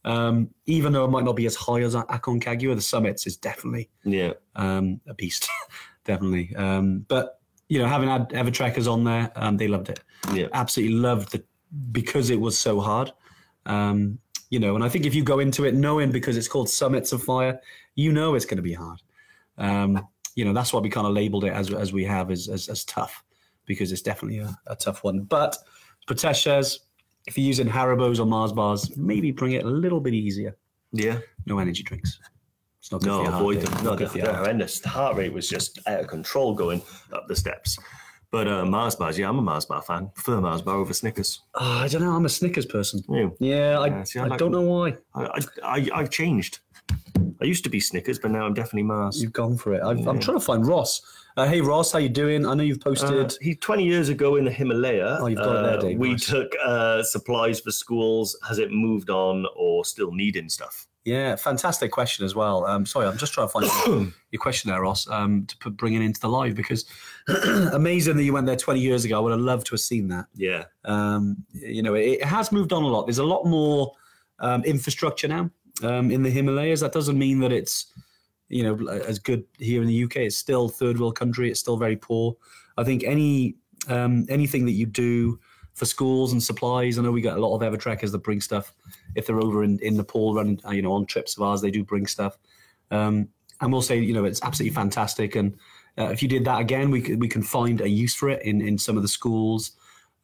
um, even though it might not be as high as Aconcagua, the summits is definitely Yeah. um, a beast, definitely. Um, but you know, having had Evertrekkers on there, um, they loved it. Yeah. Absolutely loved it because it was so hard. Um, you know, and I think if you go into it knowing because it's called Summits of Fire, you know it's going to be hard. Um, you know, that's why we kind of labeled it as as we have as as, as tough because it's definitely a, a tough one. But Pratesh says if you're using Haribos or Mars bars, maybe bring it a little bit easier. Yeah. No energy drinks. It's not good No, for your avoid Dave. them. No, they're, they're horrendous. The heart rate was just out of control going up the steps. But uh, Mars bars, yeah, I'm a Mars bar fan. Prefer Mars bar over Snickers. Oh, I don't know. I'm a Snickers person. Yeah. Yeah, I, Yeah, see, I I like don't know why I, I, I, I've changed. I used to be Snickers, but now I'm definitely Mars. you've gone for it. I've, I'm trying to find Ross. Uh, hey Ross, how you doing? I know you've posted. Uh, he 20 years ago in the Himalaya. Oh, you've got it there, uh, Dave. We Nice. took uh, supplies for schools. Has it moved on or still needing stuff? Yeah, fantastic question as well. Um, sorry, I'm just trying to find your, question there, Ross, um, to put, bring it into the live because amazing that you went there 20 years ago. I would have loved to have seen that. Yeah. Um, you know, it, it has moved on a lot. There's a lot more um, infrastructure now um, in the Himalayas. That doesn't mean that it's, you know, as good here in the UK. It's still third world country. It's still very poor. I think any um, anything that you do for schools and supplies. I know we got a lot of Evertrekkers that bring stuff. If they're over in, in Nepal running, uh, you know, on trips of ours, they do bring stuff. Um, and we'll say, you know, it's absolutely fantastic. And uh, if you did that again, we could, we can find a use for it in, in some of the schools,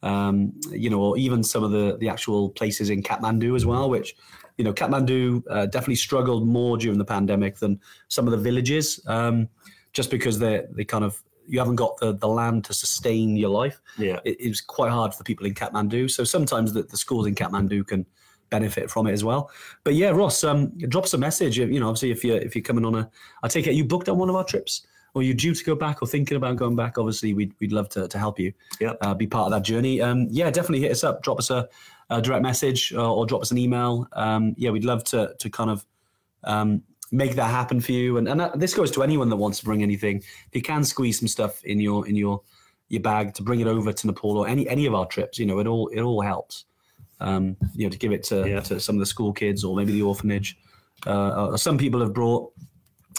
um, you know, or even some of the, the actual places in Kathmandu as well, which, you know, Kathmandu uh, definitely struggled more during the pandemic than some of the villages, um, just because they they kind of you haven't got the, the land to sustain your life. Yeah. It, it was quite hard for the people in Kathmandu. So sometimes the, the schools in Kathmandu can benefit from it as well. But yeah, Ross, um, drop us a message. You know, obviously if you're if you're coming on a, I take it you booked on one of our trips, or you're due to go back, or thinking about going back. Obviously, we'd we'd love to, to help you. Yep. Uh, be part of that journey. Um, yeah, definitely hit us up. Drop us a, a direct message or, or drop us an email. Um, yeah, we'd love to to kind of um, make that happen for you. And and that, this goes to anyone that wants to bring anything. If you can squeeze some stuff in your in your your bag to bring it over to Nepal or any any of our trips, you know, it all it all helps. Um, you know, to give it to, Yeah. to some of the school kids or maybe the orphanage. Uh, uh, some people have brought,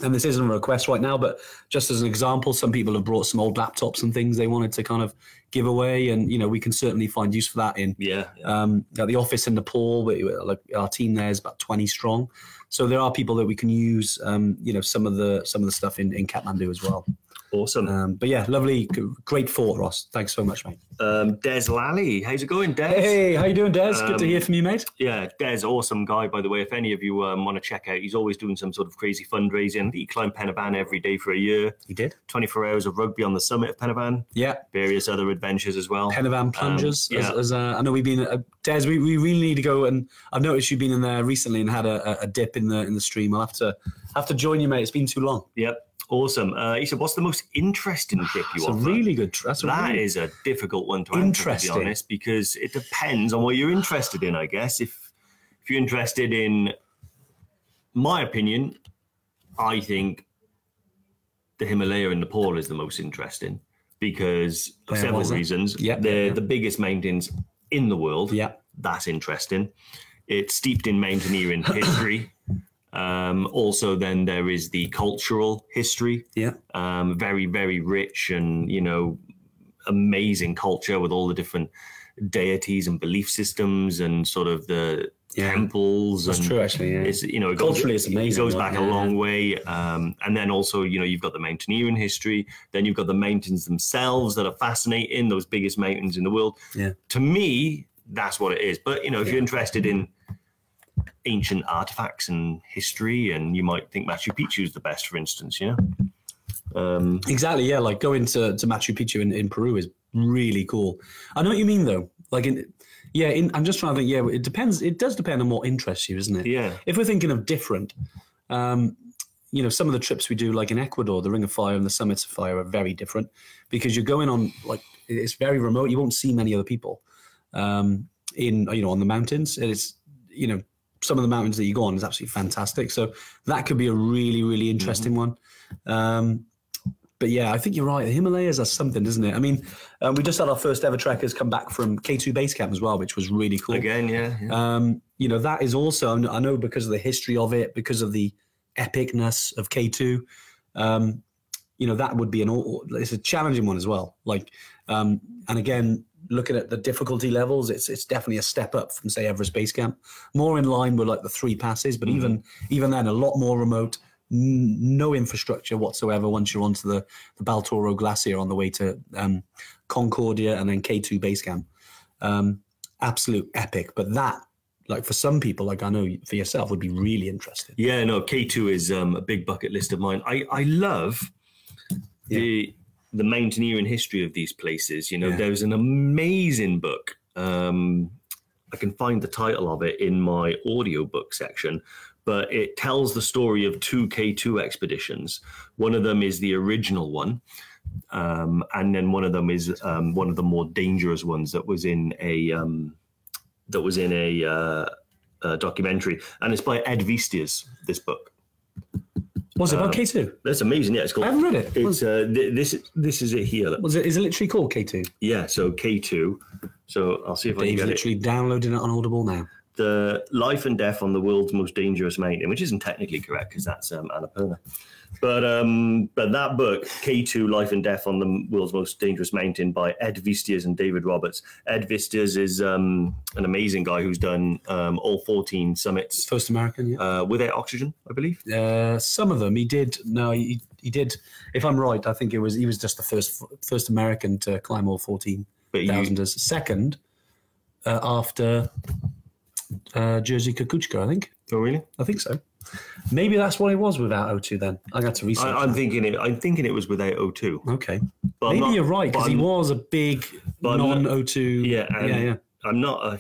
and this isn't a request right now, but just as an example, some people have brought some old laptops and things they wanted to kind of give away, and you know, we can certainly find use for that in Yeah. yeah. um, at the office in Nepal. We, we- like our team there is about twenty strong, so there are people that we can use. Um, you know, some of the some of the stuff in, in Kathmandu as well. Awesome. Um, but yeah, lovely, great thought, Ross. Thanks so much, mate. Um, Des Lally, how's it going, Des? Hey, how you doing, Des? Good to Um, hear from you, mate. Yeah, Des, awesome guy, by the way. If any of you um, want to check out, he's always doing some sort of crazy fundraising. He climbed Pen y Fan every day for a year, He did. 24 hours of rugby on the summit of Pen y Fan, Yeah, various other adventures as well. Pen y Fan plungers. Um, yeah. as, as, uh, I know we've been. Uh, Des, we, we really need to go and I've noticed you've been in there recently and had a- a dip in the in the stream. I'll have to have to join you, mate. It's been too long. Yep, awesome. Uh, said, "What's the most interesting tip you That's a really good. That's That really, is a difficult one to answer, to be honest, because it depends on what you're interested in. I guess if if you're interested in, my opinion, I think the Himalaya in Nepal is the most interesting because of Yeah, several reasons. Yeah, they're yeah. the biggest mountains in the world. Yeah. that's interesting. It's steeped in mountaineering history. Um, also, then there is the cultural history Yeah. um, very very rich and you know amazing culture with all the different deities and belief systems and sort of the Yeah. temples That's and true, actually. Yeah. it's you know it Culturally, goes, it's amazing, it goes back Yeah, a long way um, and then also you know you've got the mountaineering history then you've got the mountains themselves that are fascinating those biggest mountains in the world Yeah. to me that's what it is but you know if you're interested in ancient artifacts and history and you might think Machu Picchu is the best for instance you know um, Exactly. Yeah. Like going to, to Machu Picchu in, in Peru is really cool. I know what you mean though. Like in, yeah, in, I'm just trying to think. Yeah, it depends. It does depend on what interests you, isn't it? yeah If we're thinking of different, um, you know, some of the trips we do, like in Ecuador, the Ring of Fire and the Summits of Fire are very different because you're going on like it's very remote. You won't see many other people um, in you know on the mountains. It is you know some of the mountains that you go on is absolutely fantastic. So that could be a really really interesting one. Um, but yeah, I think you're right. The Himalayas are something, isn't it? I mean, um, we just had our first ever trekkers come back from K2 base camp as well, which was really cool. again yeah, yeah. Um, you know, that is also, I know- because of the history of it, because of the epicness of K2, um, you know, that would be an, it's a challenging one as well. Like, um, and again, looking at the difficulty levels, it's, it's definitely a step up from say Everest Base Camp, more in line with like the three passes, but even, even then a lot more remote, n- no infrastructure whatsoever once you're onto the, the Baltoro Glacier on the way to, um, Concordia and then K2 Base Camp. Um, absolute epic. But that, like for some people, like I know for yourself, would be really interesting. Yeah, no, K2 is um, a big bucket list of mine. I, I love the the mountaineering history of these places. You know, Yeah. there's an amazing book. Um, I can find the title of it in my audiobook section, but it tells the story of two K2 expeditions. One of them is the original one. Um, and then one of them is um, one of the more dangerous ones that was in a um, that was in a, uh, a documentary, and it's by Ed Viesturs. This book, Was it Uh, about K two? that's amazing. Yeah, it's called. I haven't read it. It's uh, th- this. This is it here. Was it? Is it literally called K two? Yeah. So K two. So I'll see if I can Dave's get it. literally downloading it on Audible now. The life and death on the world's most dangerous mountain, which isn't technically correct because that's um, Annapurna. But um, but that book, K two, Life and Death on the World's Most Dangerous Mountain by Ed Viesturs and David Roberts. Ed Viesturs is um, an amazing guy who's done um, all fourteen summits First American, yeah. uh, without oxygen, I believe. Uh, some of them he did. No, he, he did. If I'm right, I think it was he was just the first first American to climb all fourteen But you, thousand. Second uh, after uh, Jerzy Kukuczka, I think. oh really? I think so. Maybe that's what it was without O2 then. I got to research. I, I'm that. thinking it. I'm thinking it was without O2. okay. But Maybe not- you're right because he was a big but I'm not- non O2. Yeah, yeah, yeah. I'm not a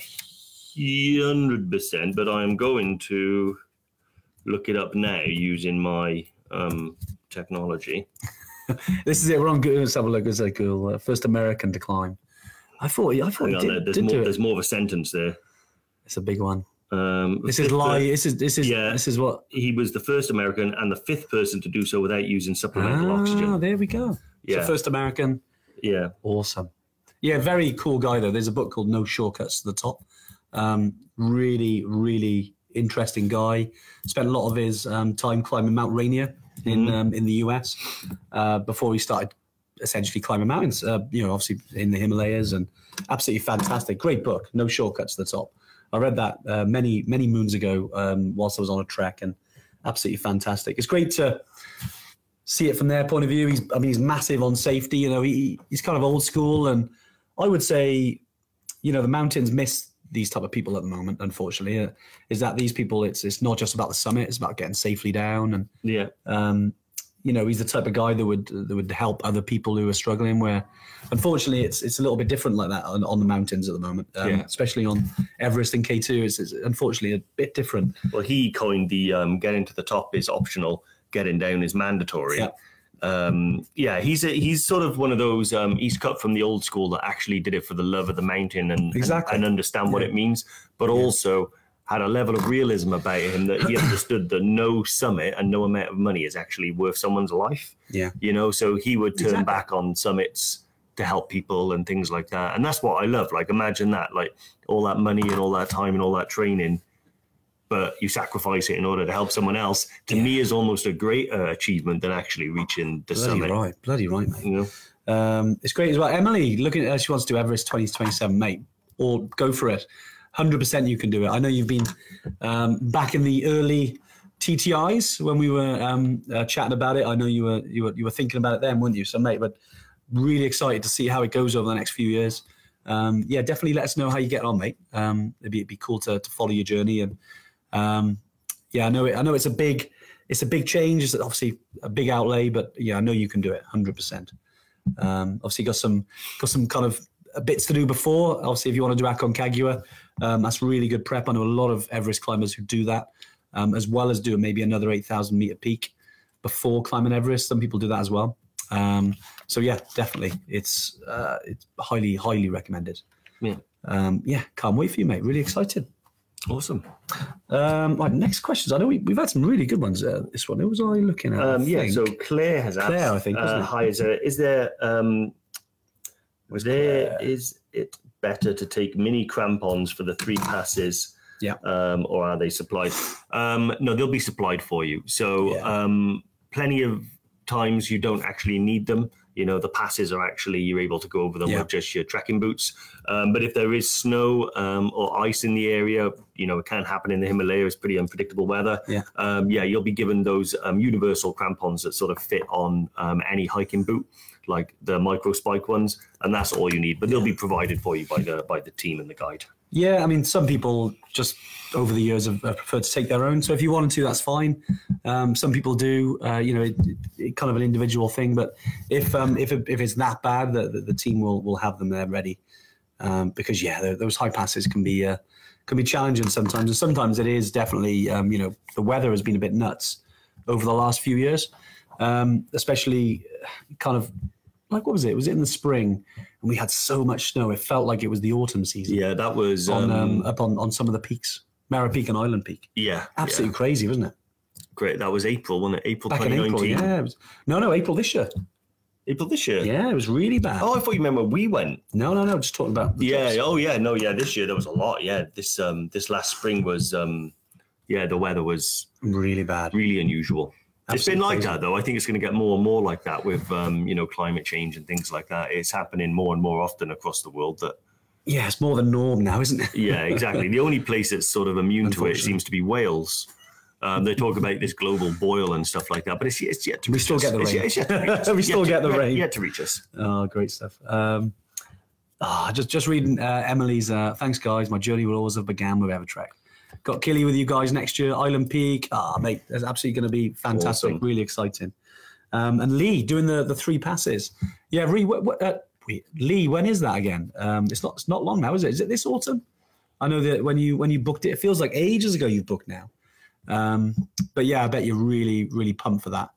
hundred percent, but I'm going to look it up now using my um, technology. This is it. We're on good. Let's have a look. Like cool. Uh, first American climb. I thought. I thought Hang on, did, there's did more. There's more of a sentence there. It's a big one. Um, This is lie. This is this is Yeah. this is what. He was the first American and the fifth person to do so without using supplemental Ah, oxygen. there we go. Yeah, So first American. yeah. Awesome. Yeah, very cool guy though. There's a book called No Shortcuts to the Top. Um, really, really interesting guy. Spent a lot of his um, time climbing Mount Rainier in Mhm. um, in the US uh, before he started essentially climbing mountains. Uh, you know, obviously in the Himalayas and absolutely fantastic. Great book. No Shortcuts to the Top. I read that uh, many many moons ago um, whilst I was on a trek and absolutely fantastic. It's great to see it from their point of view. He's, I mean, he's massive on safety. You know, he, he's kind of old school, and I would say, you know, the mountains miss these type of people at the moment. Unfortunately, uh, is that these people? It's it's not just about the summit; it's about getting safely down, and Yeah, um, you know, he's the type of guy that would that would help other people who are struggling. Where, unfortunately, it's it's a little bit different like that on, on the mountains at the moment, um, Yeah. especially on Everest and K two. It's, it's unfortunately a bit different. Well, he coined the um, getting to the top is optional, getting down is mandatory. Yeah. Um, yeah, he's a, he's sort of one of those. Um, he's cut from the old school that actually did it for the love of the mountain and Exactly. and, and understand what Yeah. it means, but also had a level of realism about him that he understood that no summit and no amount of money is actually worth someone's life. Yeah. You know, so he would turn Exactly. back on summits to help people and things like that. And that's what I love. Like imagine that, like all that money and all that time and all that training, but you sacrifice it in order to help someone else. To me, is almost a greater achievement than actually reaching the Bloody summit. right, bloody right, mate. You know, Um, it's great as well. Emily, looking at she wants to do Everest 2027, mate, or go for it. 100% you can do it. I know you've been um, back in the early TTIs when we were um, uh, chatting about it. I know you were, you were you were thinking about it then, weren't you? So, mate, but really excited to see how it goes over the next few years. Um, yeah, definitely let us know how you get on, mate. Um, it'd, be, it'd be cool to, to follow your journey and um, yeah, I know it. I know it's a big, it's a big change. It's obviously a big outlay, but yeah, I know you can do it, hundred percent. Um, obviously, got some got some kind of bits to do before. Obviously, if you want to do Aconcagua, um, that's really good prep. I know a lot of Everest climbers who do that, um, as well as doing maybe another eight thousand meter peak before climbing Everest. Some people do that as well. Um, so yeah, definitely, it's uh, it's highly highly recommended. Yeah. Um, yeah, can't wait for you, mate. Really excited. awesome. Um, right, next questions. I know we, we've had some really good ones. Uh, this one, who was I looking at? I Um, yeah, so Claire has asked. Claire, I think, uh, hi, is there, is there um, Was there Claire. is it better to take mini crampons for the three passes? Yeah. Um, or are they supplied? Um, no, they'll be supplied for you. So Yeah. um, plenty of times you don't actually need them. You know, the passes are actually you're able to go over them Yeah. with just your trekking boots. Um, but if there is snow um, or ice in the area, you know, it can happen in the himalayas pretty unpredictable weather. Yeah. Um, yeah, you'll be given those um, universal crampons that sort of fit on um, any hiking boot, like the micro spike ones, and that's all you need. But they'll be provided for you by the by the team and the guide. Yeah, I mean, some people just over the years have, have preferred to take their own. So if you wanted to, that's fine. Um, some people do. Uh, you know, it, it, kind of an individual thing. But if um, if it, if it's that bad, the, the, the team will will have them there ready. Um, because yeah, those high passes can be uh, can be challenging sometimes, and sometimes it is definitely. Um, you know, the weather has been a bit nuts over the last few years, um, especially uh, kind of like what was it? Was it in the spring? And we had so much snow. It felt like it was the autumn season Yeah, that was on um, um, up on, on some of the peaks, Mera Peak and Island Peak. yeah, Absolutely crazy, wasn't it? great. That was April, wasn't it? April Back 2019. April, yeah. It was, no, no, April this year. April this year. Yeah, it was really bad. Oh, I thought you meant when we went. No, no, no. Just talking about. Yeah. trips. Oh, yeah. No, yeah. This year there was a lot. Yeah. This um this last spring was um yeah the weather was really bad. really unusual. It's been like crazy. that though. I think it's going to get more and more like that with um you know climate change and things like that. It's happening more and more often across the world. That Yeah, it's more the norm now, isn't it? yeah, exactly. the only place that's sort of immune to it seems to be Wales. Um, they talk about this global boil and stuff like that, but it's, it's yet to We reach still us. get the It's rain. it's yet to reach us. We Yet still to- get the yet- rain. Yet to reach us. Oh, great stuff. Um, ah, just just reading uh, Emily's. Uh, Thanks, guys. My journey will always have began with Evertrek. Got Killy with you guys next year. Island Peak. Ah, mate, that's absolutely going to be fantastic. Awesome. Really exciting. Um, and Lee doing the the three passes. Yeah, Ree, what, what, uh, wait, Lee, when is that again? Um, it's not it's not long now, is it? Is it this autumn? I know that when you when you booked it, it feels like ages ago you've booked now. Um, but yeah, I bet you're really really pumped for that.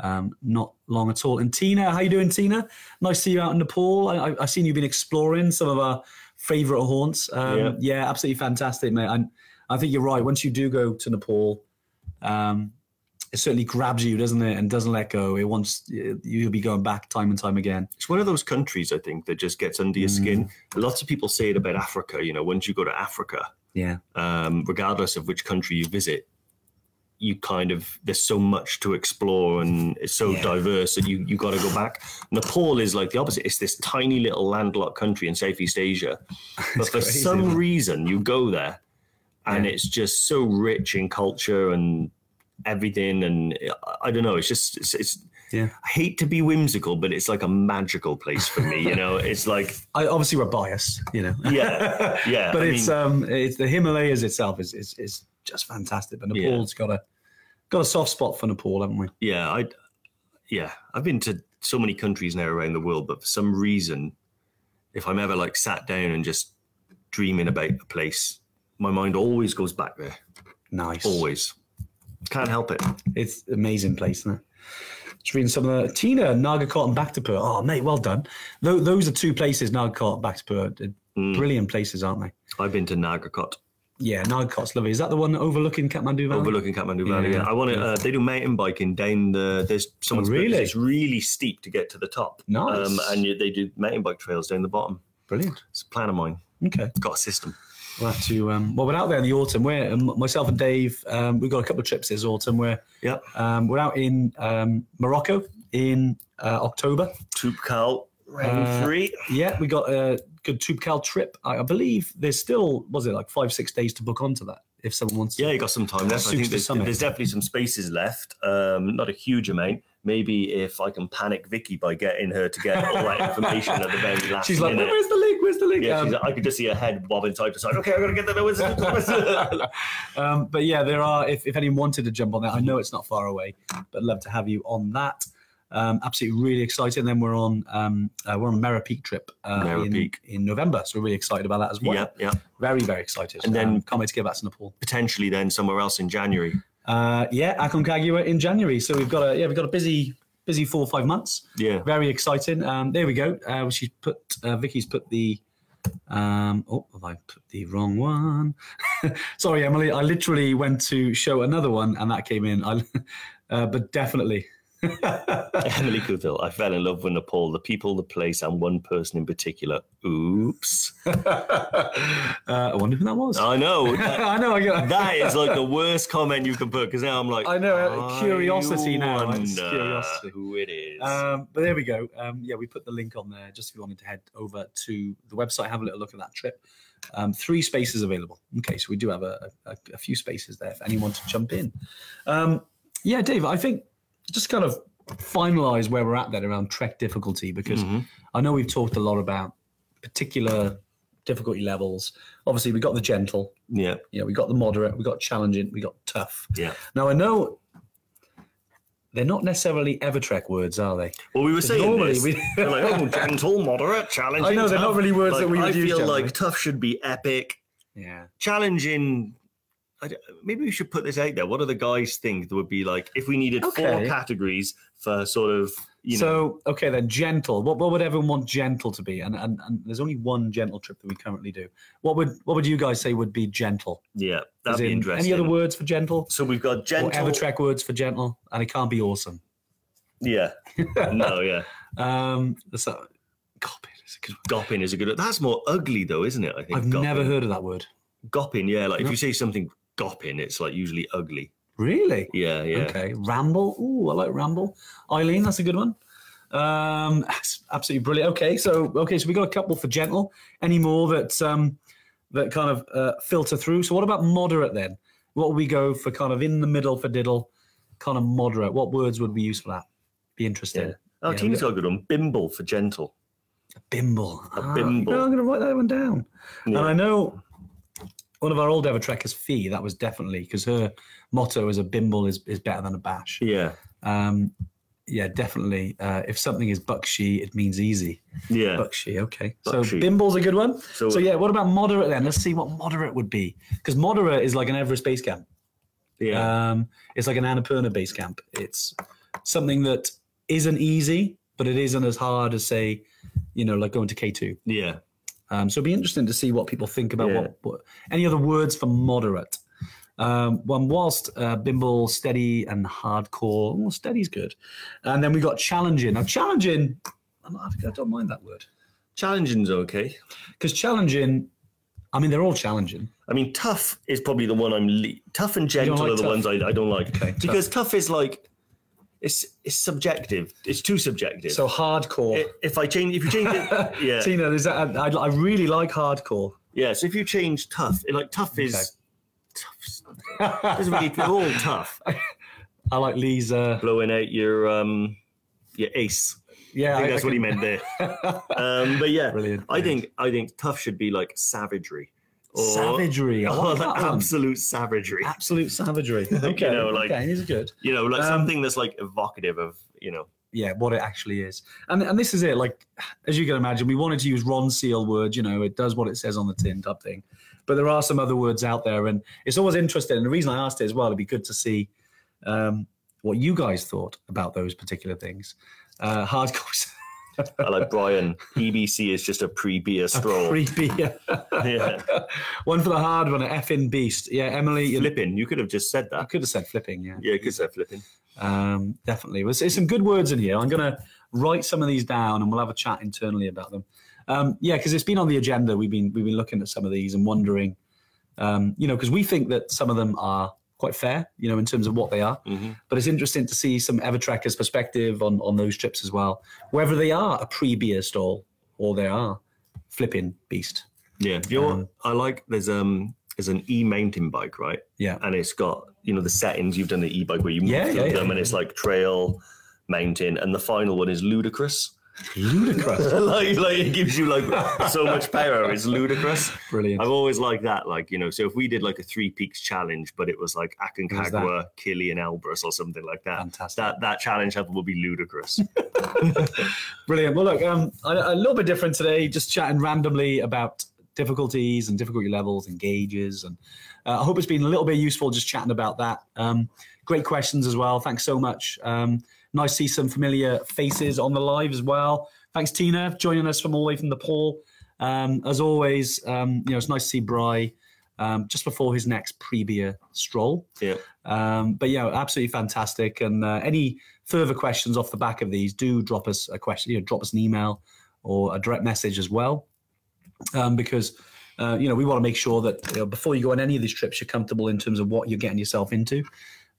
Um, not long at all. And Tina, how you doing, Tina? Nice to see you out in Nepal. I, I, I've seen you've been exploring some of our favourite haunts. Um, Yeah. yeah. absolutely fantastic, mate. And I think you're right. Once you do go to Nepal, um, it certainly grabs you, doesn't it? And doesn't let go. It wants you'll be going back time and time again. It's one of those countries, I think, that just gets under your Mm. skin. Lots of people say it about Africa. You know, once you go to Africa, Yeah, um, regardless of which country you visit, you kind of there's so much to explore and it's so Yeah. diverse that you you got to go back. Nepal is like the opposite. It's this tiny little landlocked country in Southeast Asia, but for crazy, some isn't reason you go there, and Yeah. it's just so rich in culture and everything. And I- don't know. It's just it's. it's Yeah. I hate to be whimsical, but it's like a magical place for me. You know, it's like I obviously we're biased, you know. yeah, yeah. but I it's mean- um it's the Himalayas itself is is, is just fantastic. But Yeah. Nepal's got a got a soft spot for Nepal, haven't we? yeah, I yeah, I've been to so many countries now around the world, but for some reason, if I'm ever like sat down and just dreaming about a place, my mind always goes back there. Nice. Always. Can't help it. It's an amazing place, isn't it? Just reading some of the Tina, Nagarkot, and Bhaktapur. Oh, mate, well done. Tho- those are two places, Nagarkot and Bhaktapur. Mm. Brilliant places, aren't they? I've been to Nagarkot, Yeah, Nagarkot's lovely. Is that the one overlooking Kathmandu Valley? overlooking Kathmandu Valley. Yeah. Yeah. I want to. Uh, they do mountain biking down the. There's someone's Oh, really? It's really steep to get to the top. Nice. Um, and you, they do mountain bike trails down the bottom. Brilliant. It's a plan of mine. Okay. Got a system. We'll have to. Um, well, we're out there in the autumn. We're um, myself and Dave. Um, we've got a couple of trips this autumn. Where Yeah. um, we're out in um, Morocco in uh, October. Toubkal round Uh, three. Yeah, we got a good Toubkal trip. I, I believe there's still was it like five six days to book onto that if someone wants. to. Yeah, you got some time left. I think there's, summit. there's definitely some spaces left. Um, not a huge amount. Maybe if I can panic Vicky by getting her to get all that information at the very last She's like, minute. where's the link? Where's the link? yeah, Um, she's, I could just see her head bobbing side to side. Okay, I'm gonna get that. um, but yeah, there are. If, if anyone wanted to jump on that, I know it's not far away, but love to have you on that. Um, absolutely, really excited. And then we're on um, uh, we're on a Mera Peak trip uh, Mera in, Peak. in November, so we're really excited about that as well. yeah, yeah. Very very excited. And then- um, can't wait to get back to Nepal. Potentially then somewhere else in January. Uh, yeah, Aconcagua in January. So we've got a yeah we've got a busy busy four or five months. Yeah. Very exciting. Um, there we go. Uh, she's put uh, Vicky's put the. Um, oh, have I put the wrong one? Sorry, Emily. I literally went to show another one, and that came in. I, uh, but definitely. Emily Couthil, I fell in love with Nepal, the people, the place, and one person in particular. Oops. uh, I wonder who that was. I know. I know. I get that is like the worst comment you can put because now I'm like, I know, uh, curiosity now, curiosity. Who it is? Um, but there we go. Um, yeah, we put the link on there just if you wanted to head over to the website, have a little look at that trip. Um, three spaces available. Okay, so we do have a, a, a few spaces there for anyone to jump in. Um, yeah, Dave, I think just kind of finalize where we're at then around trek difficulty because Mhm. I know we've talked a lot about particular difficulty levels. Obviously, we got the gentle, yeah, you know, we got the moderate, we got challenging, we got tough. yeah. Now I know they're not necessarily Evertrek words, are they? Well, we were saying normally this. we- They're like, oh, gentle, moderate, challenging. I know, they're not really words that Like, we would I use feel generally. like tough should be epic, Yeah. challenging. I maybe we should put this out there. What do the guys think that would be like if we needed four categories for sort of you know? so okay then gentle. What what would everyone want gentle to be? And, and and there's only one gentle trip that we currently do. What would what would you guys say would be gentle? yeah, As that'd be in, interesting. Any other words for gentle? So we've got Or gentle. Evertrek words for gentle? And it can't be awesome. Yeah. no, yeah. Um so Goppin is a good one. Gopping is a good. That's more ugly though, isn't it? I think. I've gopping. never heard of that word. Gopping, yeah. Like if you say something gopping, it's like usually ugly. Really? Yeah, yeah. Okay. Ramble. Ooh, I like ramble. Eileen, that's a good one. Um, that's absolutely brilliant. Okay, so okay, so we got a couple for gentle. Any more that um that kind of uh, filter through? So what about moderate then? What would we go for kind of in the middle for diddle, kind of moderate? What words would we use for that? Be interesting. Yeah. Oh, Yeah, Tina's we- got a good one. Bimble for gentle. Bimble. A Ah, bimble. no, I'm going to write that one down. Yeah. And I know one of our old ever trekkers, Fee, that was definitely because her motto is a bimble is, is better than a bash. Yeah, Um, yeah, definitely. Uh, if something is buckshy, it means easy. yeah. Buckshy, okay. Buckshy. So bimble's a good one. So- So, yeah, what about moderate then? Let's see what moderate would be. Because moderate is like an Everest base camp. yeah. Um, it's like an Annapurna base camp. It's something that isn't easy, but it isn't as hard as say, you know, like going to K two. yeah. Um, so it'd be interesting to see what people think about Yeah. what, what any other words for moderate. Um, one whilst uh, bimble, steady, and hardcore. Well, steady's good. And then we got challenging. Now, challenging, I don't mind that word Challenging's okay. because challenging. I mean, they're all challenging. I mean, tough is probably the one I'm. Le- tough and gentle like are the tough? ones I, I don't like Okay, tough. because tough. is like it's it's subjective. It's too subjective. So hardcore. I- if I change, if you change it, yeah, Tina, is that, I, I really like hardcore. yeah. So if you change tough, it, like tough is tough. Doesn't really. They're all tough. I like Lee's. Uh, Blowing out your um your ace. yeah, I think that's what he meant there. Um, but yeah, Brilliant. I think I think tough should be like savagery. Or, Savagery. I like the that one. absolute savagery. Absolute savagery. Okay, know, like- okay, these are good. You know, like Um, something that's like evocative of you know yeah, what it actually is. And and this is it. Like as you can imagine, we wanted to use Ronseal words. You know, it does what it says on the tin type thing. But there are some other words out there, and it's always interesting. And the reason I asked it as well, it'd be good to see um, what you guys thought about those particular things. Uh, hardcore. I like Brian. EBC is just a pre-beer straw. Pre-beer. yeah. one for the hard one, an effing beast. Yeah, Emily, Flipping. You could have just said that. I could have said flipping. Yeah, Yeah, you could say flipping. um, definitely. There's, there's some good words in here. I'm going to write some of these down, and we'll have a chat internally about them. Um, yeah, because it's been on the agenda. We've been we've been looking at some of these and wondering, um, you know, because we think that some of them are quite fair, you know, in terms of what they are. Mhm. But it's interesting to see some Evertrekker's perspective on on those trips as well, whether they are a pre-beer stall or they are flipping beast. Yeah. You know what Um, I like? There's um there's an e-mountain bike, right? Yeah. And it's got you know the settings. You've done the e-bike where you move yeah, yeah, them, yeah. and it's like trail, mountain, and the final one is ludicrous. Ludicrous. like, like it gives you like so much power. It's ludicrous. Brilliant. I've always liked that. Like, you know, so if we did like a three peaks challenge, but it was like Aconcagua, Killy, and Elbrus or something like that. Fantastic. That that challenge level would be ludicrous. Brilliant. Well, look, um, a, a little bit different today, just chatting randomly about difficulties and difficulty levels and gauges. And uh, I hope it's been a little bit useful just chatting about that. Um, great questions as well. Thanks so much. Um, nice to see some familiar faces on the live as well. Thanks, Tina, for joining us from all the way from Nepal. Um, as always, um, you know, it's nice to see Bry um, just before his next pre-beer stroll. yeah. Um, but yeah, absolutely fantastic. And uh, any further questions off the back of these, do drop us a question. You know, drop us an email or a direct message as well, um, because uh, you know we want to make sure that you know, before you go on any of these trips, you're comfortable in terms of what you're getting yourself into.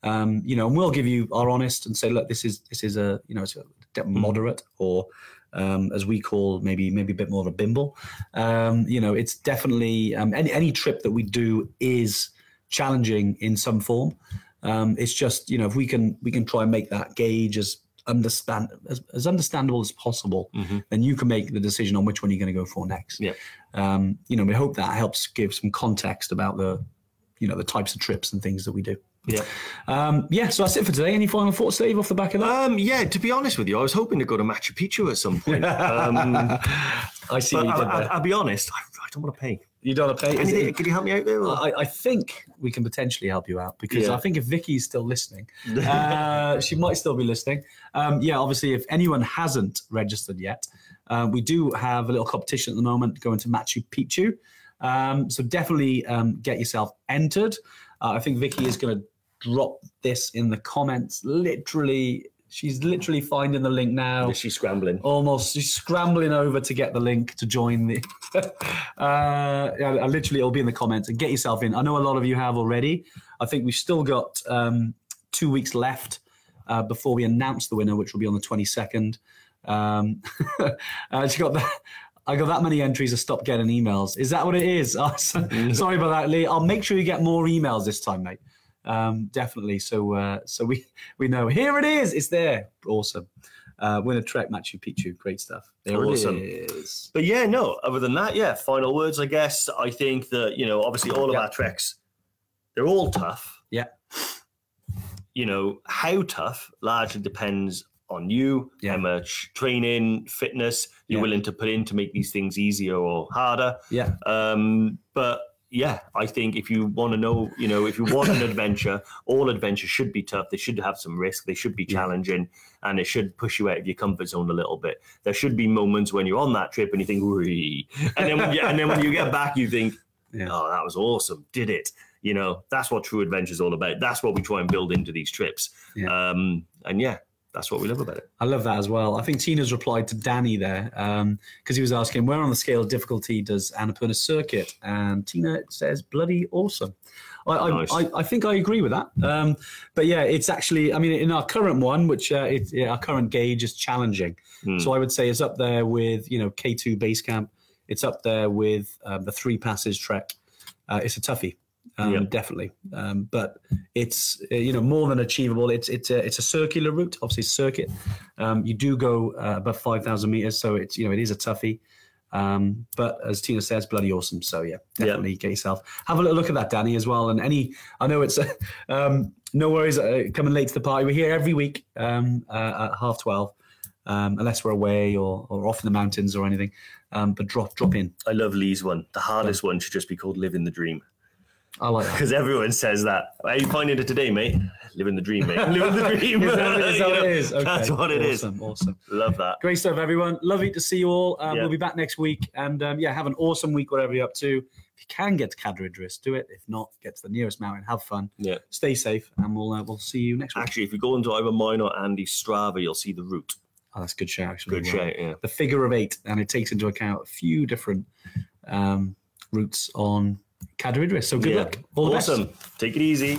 Um, you know, and we'll give you our honest and say, look, this is this is a you know it's a de- moderate or um, as we call maybe maybe a bit more of a bimble. Um, you know, it's definitely um, any any trip that we do is challenging in some form. Um, it's just you know if we can we can try and make that gauge as understand as, as understandable as possible, Mhm. then you can make the decision on which one you're going to go for next. Yeah. Um, you know, we hope that helps give some context about the you know the types of trips and things that we do. Yeah. Um, yeah, so that's it for today. Any final thoughts, Dave, off the back of that? Um, yeah, to be honest with you, I was hoping to go to Machu Picchu at some point. Um, I see I, will be honest, I, I don't want to pay. you don't want to pay. is Anything, it- could you help me out there? I, I think we can potentially help you out because Yeah. I think if Vicky's still listening, uh, she might still be listening. Um, yeah, obviously, if anyone hasn't registered yet, uh, we do have a little competition at the moment going to Machu Picchu. Um, so definitely um, get yourself entered. Uh, I think Vicky is going to drop this in the comments. Literally, she's literally finding the link now. Is she scrambling? almost she's scrambling over to get the link to join the uh yeah, literally it'll be in the comments. And get yourself in. I know a lot of you have already. I think we've still got um two weeks left uh, before we announce the winner which will be on the 22nd um uh, she got that I got that many entries. I stopped getting emails. Is that what it is? Oh, sorry about that, Lee. I'll make sure you get more emails this time, mate. Um, definitely. So, uh, so we we know here it is. It's there. Awesome. Uh, a Trek Machu Picchu. Great stuff. There Awesome. it is. But yeah, no. Other than that, yeah. Final words, I guess. I think that you know, obviously, all of Yeah. our treks, they're all tough. Yeah. You know how tough largely depends on you, Yeah. how much training, fitness you're Yeah. willing to put in to make these things easier or harder. Yeah. Um, but yeah, I think if you want to know, you know, if you want an adventure, all adventures should be tough. They should have some risk. They should be challenging, and it should push you out of your comfort zone a little bit. There should be moments when you're on that trip and you think, "Wee," and then when you, and then when you get back, you think, Yeah. "Oh, that was awesome! Did it?" You know, that's what true adventure is all about. That's what we try and build into these trips. Yeah. Um, and yeah, that's what we love about it. I love that as well. I think Tina's replied to Danny there because he was asking where on the scale of difficulty does Annapurna circuit, and Tina says bloody awesome. I, I, Nice. I, I think I agree with that. Um, but yeah, it's actually I mean in our current one, which uh, it, yeah, our current gauge is challenging. Hmm. So I would say it's up there with you know K two base camp. It's up there with um, the three passes trek. Uh, it's a toughie. Um, Yeah. Definitely, um, but it's uh, you know more than achievable. It's it's a it's a circular route, obviously circuit. Um, you do go uh, above five thousand meters, so it's you know it is a toughie. Um, but as Tina says, bloody awesome. So yeah, definitely get yourself have a little look at that, Danny, as well. And any, I know it's um, no worries uh, coming late to the party. We're here every week um, uh, at half twelve, um, unless we're away or, or off in the mountains or anything. Um, but drop drop in. I love Lee's one. The hardest one should just be called "Living the Dream" I like that. because everyone says that. How you finding it today, mate? Living the dream, mate. Living the dream. Is that, is that You what know, it is? Okay. That's what it is. awesome, Awesome. Love that. Great stuff, everyone. Lovely to see you all. Um, Yeah. We'll be back next week. And um, yeah, have an awesome week, whatever you're up to. If you can get to Cader Idris, do it. If not, get to the nearest mountain, have fun, Yeah. stay safe, and we'll uh, we'll see you next week. Actually, if you go into either mine or Andy's Strava, you'll see the route. Oh, that's a good shout, actually. Good shout, yeah. The figure of eight, and it takes into account a few different um, routes on Cader Idris. So good Yeah. luck. All awesome. Take it easy.